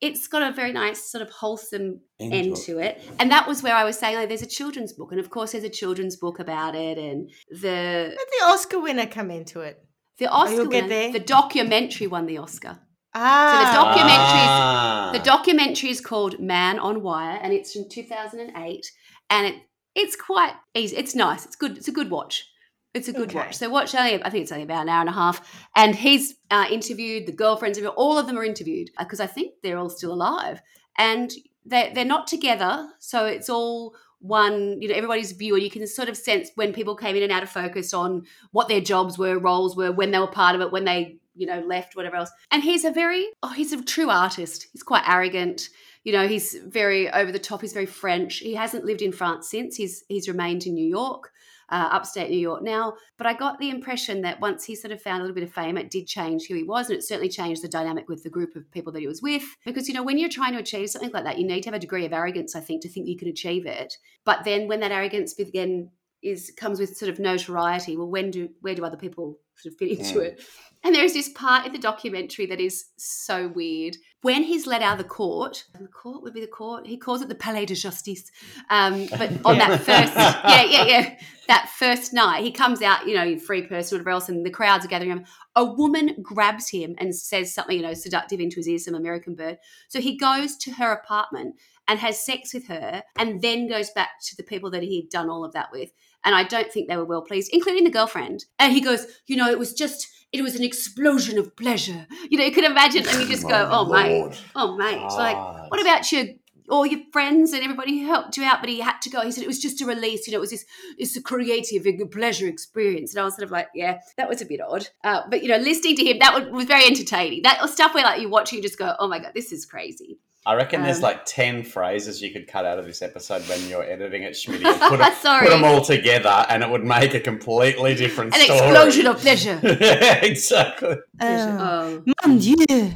it's got a very nice, sort of wholesome end Enjoy. to it. And that was where I was saying, oh, there's a children's book. And of course, there's a children's book about it. And the Let the Oscar winner come into it. the Oscar, you'll get winner- there. the documentary won the Oscar. Ah. documentaries- Ah. The documentary is called Man on Wire, and it's from 2008, and it it's quite easy. It's nice. It's good. It's a good watch. It's a good Okay. watch. So watch only. I think it's only about an hour and a half. And he's uh, interviewed the girlfriends. of All of them are interviewed because I think they're all still alive, and they they're not together. So it's all one. You know, everybody's view, and you can sort of sense when people came in and out of focus on what their jobs were, roles were, when they were part of it, when they you know left, whatever else. And he's a very oh, he's a true artist. He's quite arrogant. You know, he's very over the top. He's very French. He hasn't lived in France since. He's he's remained in New York, uh, upstate New York now. But I got the impression that once he sort of found a little bit of fame, it did change who he was, and it certainly changed the dynamic with the group of people that he was with. Because you know, when you're trying to achieve something like that, you need to have a degree of arrogance, I think, to think you can achieve it. But then when that arrogance again is comes with sort of notoriety, well, when do where do other people sort of fit into Mm. it? And there's this part in the documentary that is so weird. When he's let out of the court, the court would be the court. He calls it the Palais de Justice. Um, but on that first, yeah, yeah, yeah, that first night, he comes out, you know, free person, whatever else, and the crowds are gathering him. A woman grabs him and says something, you know, seductive into his ear, some American bird. So he goes to her apartment and has sex with her, and then goes back to the people that he'd done all of that with. And I don't think they were well pleased, including the girlfriend. And he goes, you know, it was just, it was an explosion of pleasure. You know, you could imagine, and you just go, oh, mate, oh, mate. Like, what about your all your friends and everybody who helped you out, but he had to go. He said it was just a release, you know, it was this it's a creative and pleasure experience. And I was sort of like, yeah, that was a bit odd. Uh, but you know, listening to him, that was, was very entertaining. That was stuff where like you watch, you just go, oh my god, this is crazy. I reckon there's Um, like 10 phrases you could cut out of this episode when you're editing it, Schmitty, and put, it- put them all together and it would make a completely different An story. explosion of pleasure. yeah, exactly. Oh, Mon Dieu!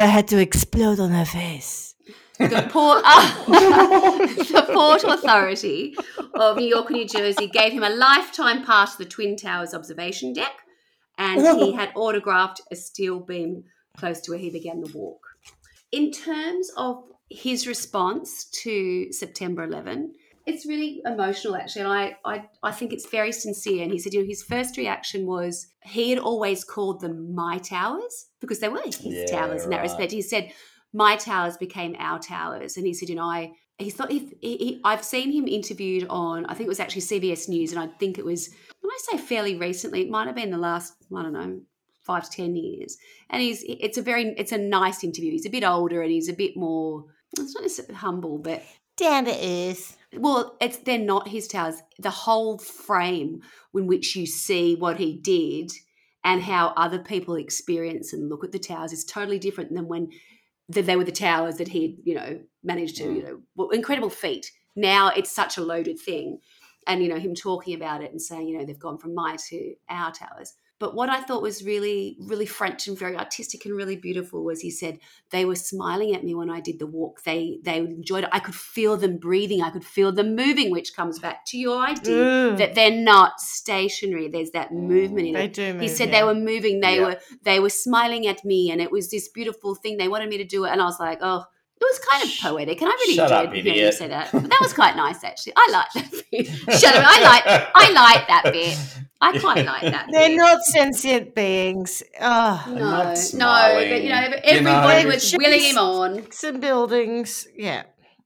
I had to explode on her face. the port, ah, the Port Authority of New York and New Jersey gave him a lifetime pass to the Twin Towers observation deck, and he had autographed a steel beam close to where he began the walk. In terms of his response to September 11, it's really emotional actually, and I, I I think it's very sincere. And he said, you know, his first reaction was he had always called them my towers because they were his Yeah, towers in that right. respect. He said my towers became our towers, and he said, you know, I he thought he, he, he- I've seen him interviewed on I think it was actually CBS News, and I think it was when I say fairly recently, it might have been the last I don't know five to ten years, and he's it's a very it's a nice interview. He's a bit older and he's a bit more. It's not necessarily humble, but Down to earth. well, it's they're not his towers. The whole frame in which you see what he did and how other people experience and look at the towers is totally different than when that they were the towers that he had, you know, managed to, you mm. know, well, incredible feat. Now it's such a loaded thing. And, you know, him talking about it and saying, you know, they've gone from my to our towers. But what I thought was really, really French and very artistic and really beautiful was he said they were smiling at me when I did the walk. They they enjoyed it. I could feel them breathing. I could feel them moving, which comes back to your idea Mm. that they're not stationary. There's that movement in They it. do move. He said yeah. they were moving. They Yeah. were they were smiling at me, and it was this beautiful thing. They wanted me to do it, and I was like, oh. It was kind of poetic, and I really Shut up, enjoyed hearing you say that. But that was quite nice, actually. I like that bit. Shut up! I like I like that bit. I quite like that. They're bit. not sentient beings. Oh, No, not no, but you know, you everybody know. was willing him on. some buildings. Yeah.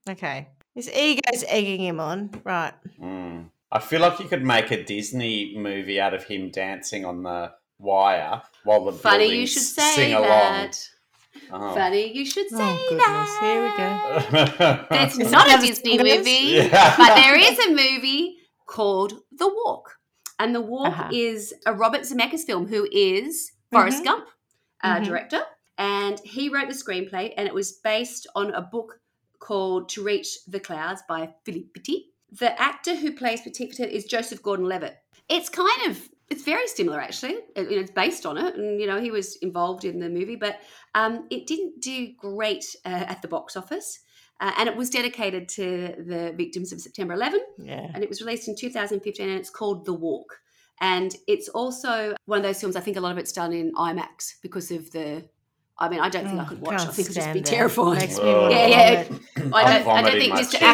Okay. His ego's egging him on. Right. Mm. I feel like you could make a Disney movie out of him dancing on the wire while the Funny you buildings should say sing along. that. Oh. Funny you should say Oh, goodness. that. Here we go. It's not a Disney movie, Yeah. but there is a movie called The Walk. And The Walk Uh-huh. is a Robert Zemeckis film, who is Forrest Mhm. Gump uh, Mhm. director. And he wrote the screenplay, and it was based on a book called To Reach the Clouds by Philippe Petit. The actor who plays Petit Petit is Joseph Gordon-Levitt. It's kind of it's very similar actually. It- you know, it's based on it, and you know he was involved in the movie, but um, it didn't do great uh, at the box office. Uh, and it was dedicated to the victims of September 11 Yeah. and it was released in 2015 and it's called The Walk. And it's also one of those films, I think a lot of it's done in IMAX because of the. I mean, I don't think I Oh, could watch. I think it'd just be stand it. terrifying. Makes me Oh. Yeah, yeah. I don't, I don't think Mr. chair.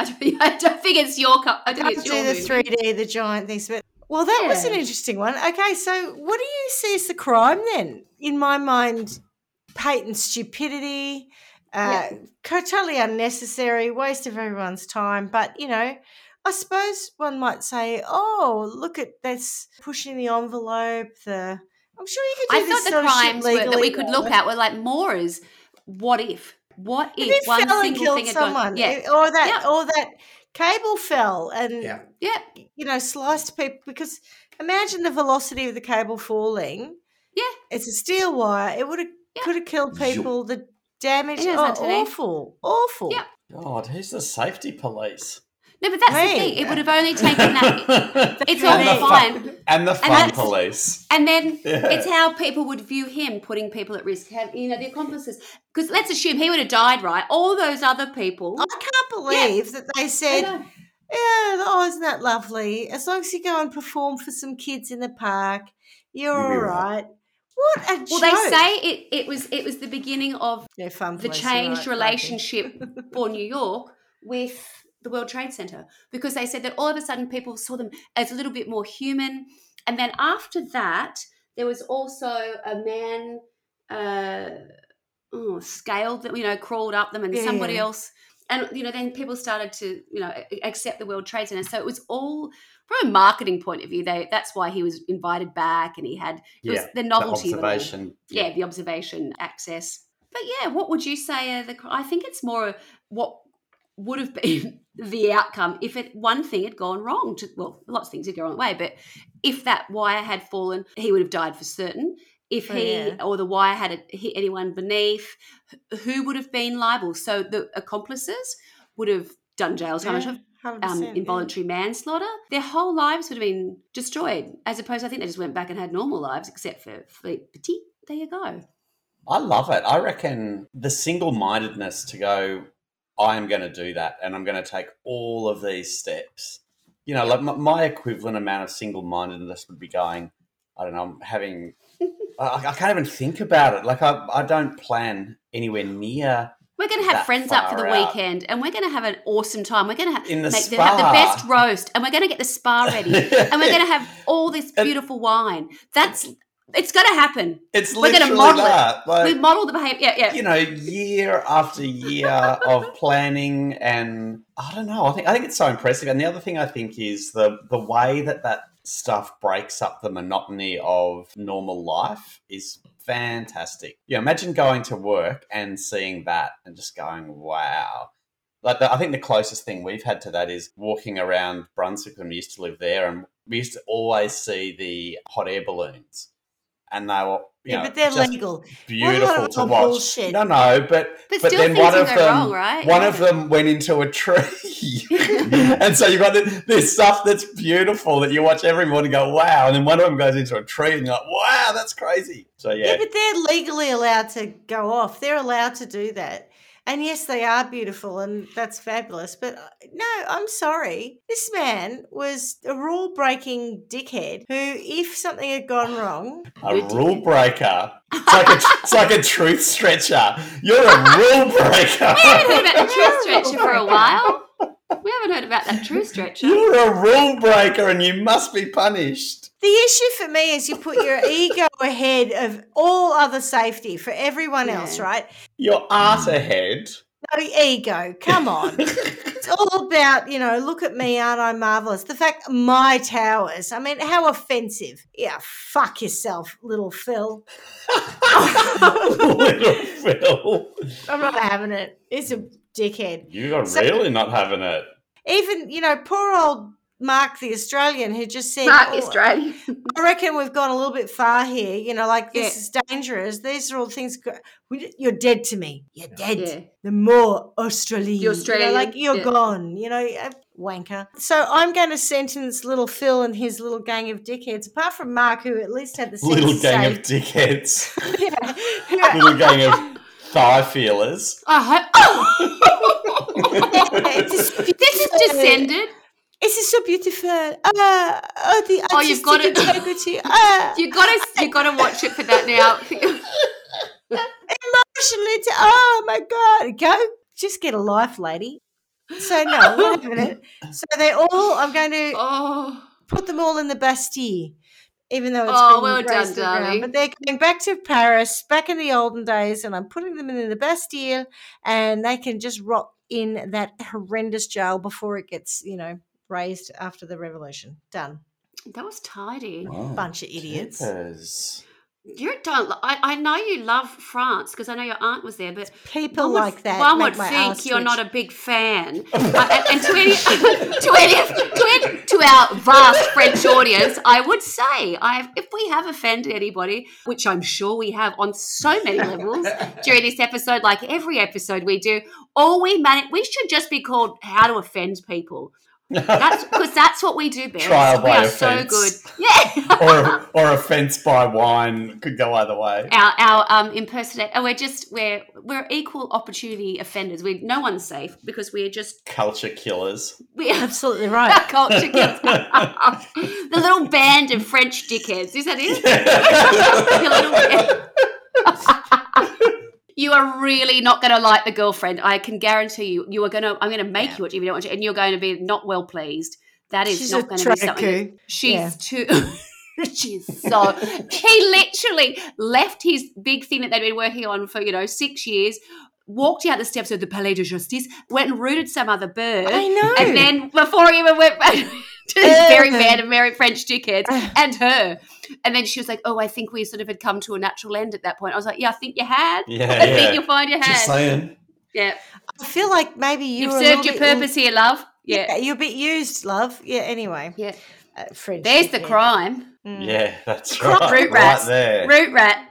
I don't, I don't think it's your cup. I don't Can't think do it's the your movie. 3D, the giant things. But well, that was an interesting one. Okay, so what do you see as the crime then? In my mind, patent stupidity, uh, co- totally unnecessary, waste of everyone's time. But you know, I suppose one might say, "Oh, look at this pushing the envelope." The I'm sure you could do I this thought the sort of shit crimes were, that we could look at were like more as what if? What If if one single killed thing had gone? someone, Yeah, eh, or that, Yeah. or that cable fell and Yeah. yeah, you know, sliced people because imagine the velocity of the cable falling. Yeah. It's a steel wire. It would have Yeah. could have killed people. The damage. It is Oh, awful, awful. Yep. God, who's the safety police? No, but that's Hey. the thing. It would have only taken that. It's all and the fine. Fun, and the fun that's- police. And then Yeah. it's how people would view him putting people at risk. Have you know the accomplices? Because let's assume he would have died, right? All those other people. I can't believe that they said, "Yeah, oh, isn't that lovely? As long as you go and perform for some kids in the park, you're You'll all be right." right. What a Well, joke! they say it, it was it was the beginning of yeah, fun the changed right, relationship for New York with the World Trade Center because they said that all of a sudden people saw them as a little bit more human. And then after that, there was also a man uh, oh, scaled them, you know, crawled up them, and Yeah, somebody yeah. else. And you know, then people started to you know accept the World Trade Center. So it was all from a marketing point of view. They that's why he was invited back, and he had it was Yeah, the The novelty all observation. yeah, the observation access. But yeah, what would you say? Are the, I think it's more what would have been the outcome if it one thing had gone wrong. To, well, lots of things had gone wrong way, but if that wire had fallen, he would have died for certain. If Oh, he yeah. or the wire had hit anyone beneath, who would have been liable? So the accomplices would have done jail time. Yeah, Um, 100%, yeah. involuntary manslaughter, their whole lives would have been destroyed. As opposed, I think they just went back and had normal lives, except for Philippe Petit. There you go. I love it. I reckon the single mindedness to go, I am going to do that and I'm going to take all of these steps. You know, like my, my equivalent amount of single mindedness would be going, I don't know, I'm having, I, I can't even think about it. Like, I, I don't plan anywhere near We're going to have friends up for the out. weekend, and we're going to have an awesome time. We're going to have, In the make, the, have the best roast, and we're going to get the spa ready, and we're going to have all this beautiful wine. That's it's going to happen. It's We're gonna literally model it. Like, we model the behavior. Yeah, yeah. you know, year after year of planning, and I don't know. I think I think it's so impressive. And the other thing I think is the the way that that stuff breaks up the monotony of normal life is fantastic. Yeah, imagine going to work and seeing that and just going, "Wow." Like the, I think the closest thing we've had to that is walking around Brunswick when we used to live there, and we used to always see the hot air balloons, and they were yeah, know, but they're legal. beautiful to watch. bullshit. No, no, but But but then one of them, wrong, right? one Yeah. of them went into a tree, and so you've got this, this stuff that's beautiful that you watch every morning. and Go wow, and then one of them goes into a tree, and you're like, wow, that's crazy. So Yeah. yeah, but they're legally allowed to go off. They're allowed to do that. And yes, they are beautiful and that's fabulous. But uh, no, I'm sorry. This man was a rule breaking dickhead who, if something had gone wrong, a rule breaker. It's like a it's like a truth stretcher. You're a rule breaker. we haven't heard about the truth stretcher for a while. We haven't heard about that truth stretcher. You're a rule breaker, and you must be punished. The issue for me is you put your ego ahead of all other safety for everyone else, right? Your art ahead. No ego. Come on. It's all about, you know, look at me, aren't I marvelous? The fact my towers, I mean, how offensive. Yeah, fuck yourself, little Phil. Little Phil. I'm not having it. It's a dickhead. You are So- really not having it. Even, you know, poor old Mark the Australian who just said, Mark "Oh, Australian. I reckon we've gone a little bit far here. You know, like this Yeah. is dangerous. These are all things. You're dead to me. You're dead. Yeah. The more Australian. The Australian, You know, like you're yeah. gone. You know, uh, wanker. So I'm going to sentence little Phil and his little gang of dickheads. Apart from Mark, who at least had the sense Little to gang say- of dickheads. Yeah. Who- Little gang of thigh feelers. I hope. It's just- this is descended. This is so beautiful. Uh, oh, the Oh, you've got it. integrity. Uh, You gotta, you gotta watch it for that now. emotionally. To, oh my god, go just get a life, lady. So no, we're having it. So they're all. I'm going to oh, put them all in the Bastille, even though it's Oh, been well done, around. darling. But they're going back to Paris, back in the olden days, and I'm putting them in the Bastille, and they can just rot in that horrendous jail before it gets, you know, raised after the revolution. Done. that was tidy. Bunch of idiots. Jeepers. You don't. I, I know you love France because I know your aunt was there, but People one would- like that. One would think you're twitch. not a big fan. Uh, and, and to, any, to, any, to, any, to our vast French audience, I would say, I've, if we have offended anybody, which I'm sure we have on so many levels during this episode, like every episode we do, all we manage, we should just be called "How to Offend People." That's because that's what we do best. Trial we by are so good. Yeah. or or offence by wine could go either way. our our um impersonate oh we're just we're we're equal opportunity offenders we no one's safe because we're just Culture killers. we are Absolutely our right. culture killers. the little band of french dickheads is that it The little band. You are really not going to like the girlfriend i can guarantee you you are going to i'm going to make Yeah. you watch if you don't watch it and you're going to be not well pleased that is She's not a going to be something. She's Yeah. too. She's so. he literally left his big thing that they'd been working on for you know six years. Walked out the steps of the Palais de Justice, went and rooted some other bird, I know. and then before he even went back to this very band and very French dickheads and her, and then she was like, "Oh, I think we sort of had come to a natural end at that point." I was like, "Yeah, I think you had. Yeah, I yeah. think you'll find you Just saying. Yeah, I feel like maybe you you've served your bit- purpose here, love. Yeah, Yeah, you're a bit used, love. Yeah. Anyway, yeah. uh, French. There's the crime. Mm. Yeah, that's right. root rats. Right there. Root rat.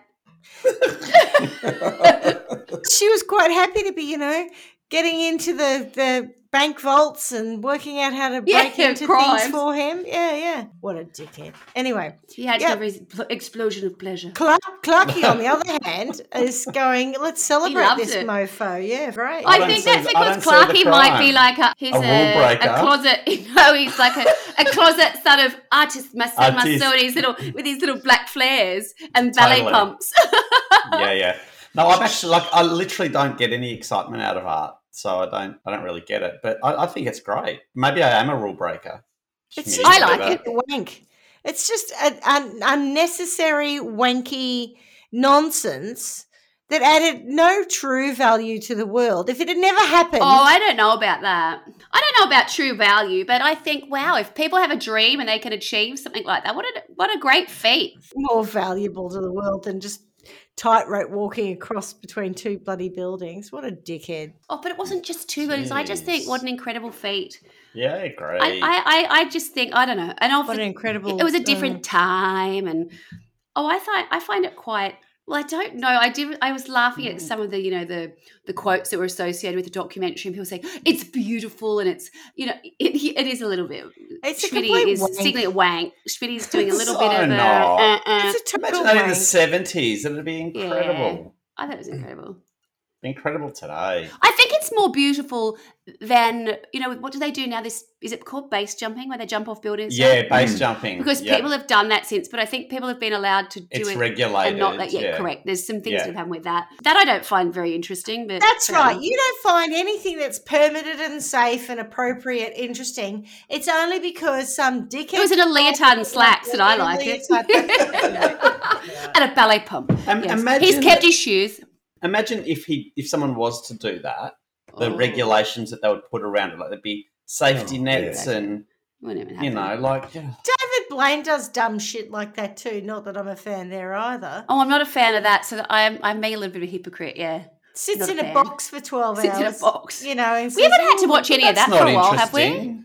She was quite happy to be, you know, getting into the the bank vaults and working out how to Yeah, break into crimes. things for him. Yeah, yeah. What a dickhead. Anyway, He had Yeah. to have his pl- explosion of pleasure. Clark, Clarky, on the other hand, is going, let's celebrate this it. mofo. Yeah, great. I, don't think that's the- because don't see the Clarky might be like a he's A a, a closet. No, he's like a, a closet sort of artist, my son, my Artiste. son, his little with his little black flares and ballet Totally. pumps. yeah, yeah. No, I'm actually like I literally don't get any excitement out of art, so I don't I don't really get it. But I, I think it's great. Maybe I am a rule breaker. It's just I like whatever. it. wank. It's just an, an unnecessary, wanky nonsense that added no true value to the world. If it had never happened, oh, I don't know about that. I don't know about true value, but I think wow, if people have a dream and they can achieve something like that, what a what a great feat. more valuable to the world than just tightrope walking across between two bloody buildings. What a dickhead. Oh, but it wasn't just two buildings. I just think what an incredible feat. Yeah, I agree. I, I, I, I just think I don't know. And What often an incredible. it was a uh, different time and oh i thought i find it quite well i don't know i did i was laughing Mm. at some of the you know the the quotes that were associated with the documentary and people saying it's beautiful and it's you know it, it is a little bit It's a Schmitty complete is wank. signaling a wank Schmitty's doing a little So bit of a not. uh, uh. It's a total Imagine that in the seventies. It'd be incredible. i thought it was incredible Incredible today. i think it's more beautiful than you know what do they do now this is it called base jumping where they jump off buildings now? Yeah, base mm. jumping. because Yep. people have done that since but i think people have been allowed to do it's it regulated. and not that yeah, yeah. correct. There's some things Yeah. that have happened with that. That I don't find very interesting, but That's fair right. enough. You don't find anything that's permitted and safe and appropriate interesting. It's only because some dickhead. It was in a leotard and slacks that I In a liked it. leotard. and a ballet pump. Im- Yes. imagine He's kept that- his shoes. Imagine if he if someone was to do that, the Oh, regulations that they would put around it, like there'd be safety Oh, nets yeah. and you know, like yeah. David Blaine does dumb shit like that too. Not that I'm a fan there either. Oh, I'm not a fan of that. So that I'm I'm being a little bit of a hypocrite. Yeah, Sits Not in a fan. box for 12 sits hours. in a box. You know, We says, haven't had to oh, watch any of that for a while, have we?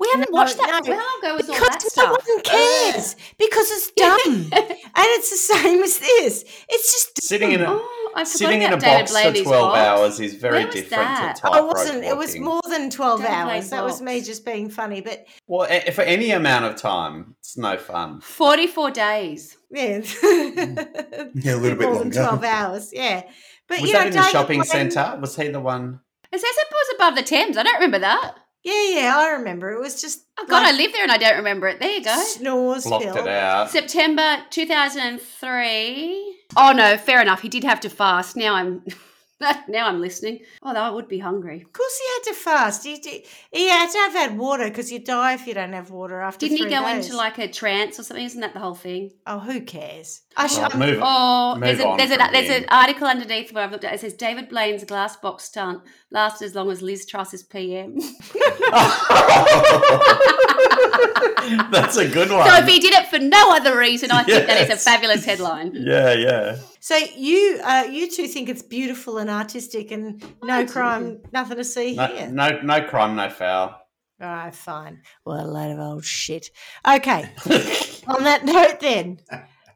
Interesting. We haven't No, watched that. no. How long ago was all Because that no stuff? one cares. because it's dumb. and it's the same as this. It's just Sitting in a Oh, I sitting in a about David box Blaine's for twelve box. hours is very Where was different that? to I wasn't. It was more than twelve Don't hours. That was me just being funny. But Well, a- for any amount of time, it's no fun. Forty-four days. yeah, mm. Yeah, a little bit more longer. than twelve hours. Yeah, but Was you that know, in the shopping Blaine- centre? Was he the one? It says it was above the Thames. I don't remember that. Yeah, yeah, I remember. It was just Oh God, I like live there and I don't remember it. There you go. snores. Blocked Phil. it out. September 2003. Oh no, fair enough. He did have to fast. Now I'm now I'm listening. Oh, I would be hungry. Of course, he had to fast. He, he, he had to have had water because you die if you don't have water after Didn't he go days. into like a trance or something? Isn't that the whole thing? Oh, who cares? I sh- Well, move, Oh, Move there's, a, on there's, a, there's an article underneath where I've looked at it. It says David Blaine's glass box stunt lasted as long as Liz Truss's PM. That's a good one. so if he did it for no other reason, I think that is a fabulous headline. yeah, yeah. So you uh, you two think it's beautiful and artistic and no crime, nothing to see No, here. no, no crime, no foul. All right, fine. Well, a load of old shit. Okay. On that note, then,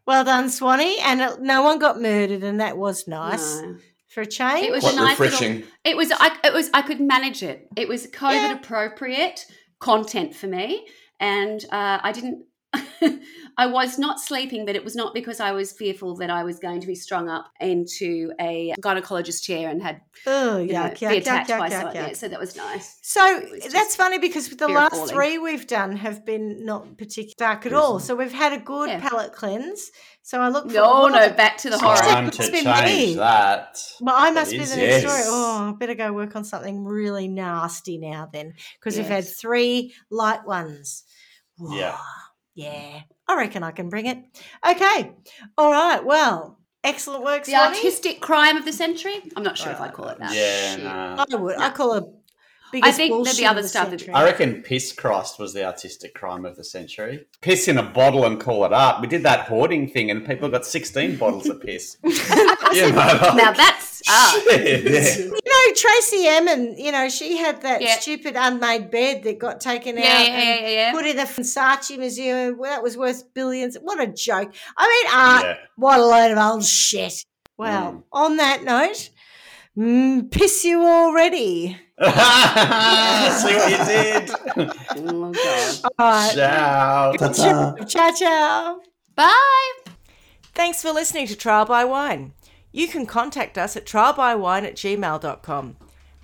well done, Swanny. And no one got murdered, and that was nice No. for a change. It was Quite a nice refreshing. Little, it was. I. It was. I could manage it. It was COVID Yeah. appropriate content for me, and uh, I didn't. I was not sleeping, but it was not because I was fearful that I was going to be strung up into a gynecologist chair and had oh, you know, yuck, be yuck, yuck, attacked yuck, by yuck, someone. yuck. Yeah, so that was nice. So was that's funny because the last falling. three we've done have been not particularly dark at all. So we've had a good Yeah. palate cleanse. So I look for No, no, are back to the It's horror. time Must to be change me. that. Well, I It must be is, the next yes. story. Oh, I better go work on something really nasty now then, because we've had three light ones. Whoa. Yeah, I reckon I can bring it. Okay, all right. Well, excellent work, The Swanny. artistic crime of the century. I'm not sure if I'd call it that. Yeah, Shit. no. I would. I call it. Biggest think there'd be bullshit other of the stuff that- century. I reckon Piss Christ was the artistic crime of the century. Piss in a bottle and call it art. We did that hoarding thing, and people got sixteen bottles of piss. you know, like- Now that's art. Shit, yeah. You know, Tracey Emin, you know, she had that Yeah. stupid unmade bed that got taken Yeah, out yeah, and yeah, yeah. put in the Versace Museum. Well, that was worth billions. What a joke. I mean, art, Yeah. what a load of old shit. Well, Mm. on that note, mm, piss you already. See what you did? Oh, God. All right. Ciao. Ta-ta. Ciao, ciao. Bye. Thanks for listening to Trial by Wine. You can contact us at trialbywine at gmail.com.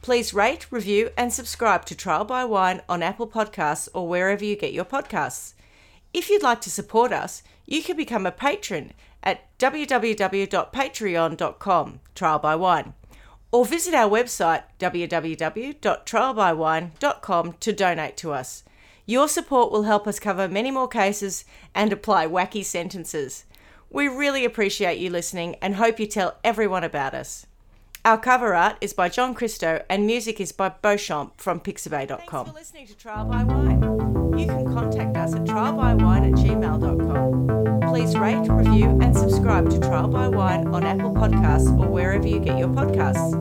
Please rate, review, and subscribe to Trial by Wine on Apple Podcasts or wherever you get your podcasts. If you'd like to support us, you can become a patron at www.patreon.com, Trial by Wine, or visit our website www.trialbywine.com to donate to us. Your support will help us cover many more cases and apply wacky sentences. We really appreciate you listening and hope you tell everyone about us. Our cover art is by John Christo and music is by Beauchamp from Pixabay.com. Thanks for listening to Trial by Wine. You can contact us at trialbywine at gmail.com. Please rate, review, and subscribe to Trial by Wine on Apple Podcasts or wherever you get your podcasts.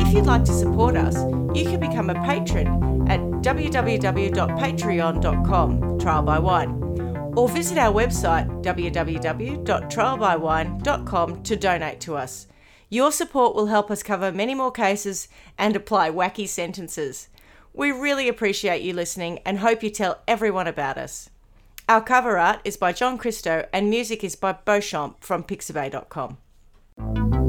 If you'd like to support us, you can become a patron at www.patreon.com, Trial by Wine, or visit our website www.trialbywine.com to donate to us. Your support will help us cover many more cases and apply wacky sentences. We really appreciate you listening and hope you tell everyone about us. Our cover art is by John Christo and music is by Beauchamp from Pixabay.com.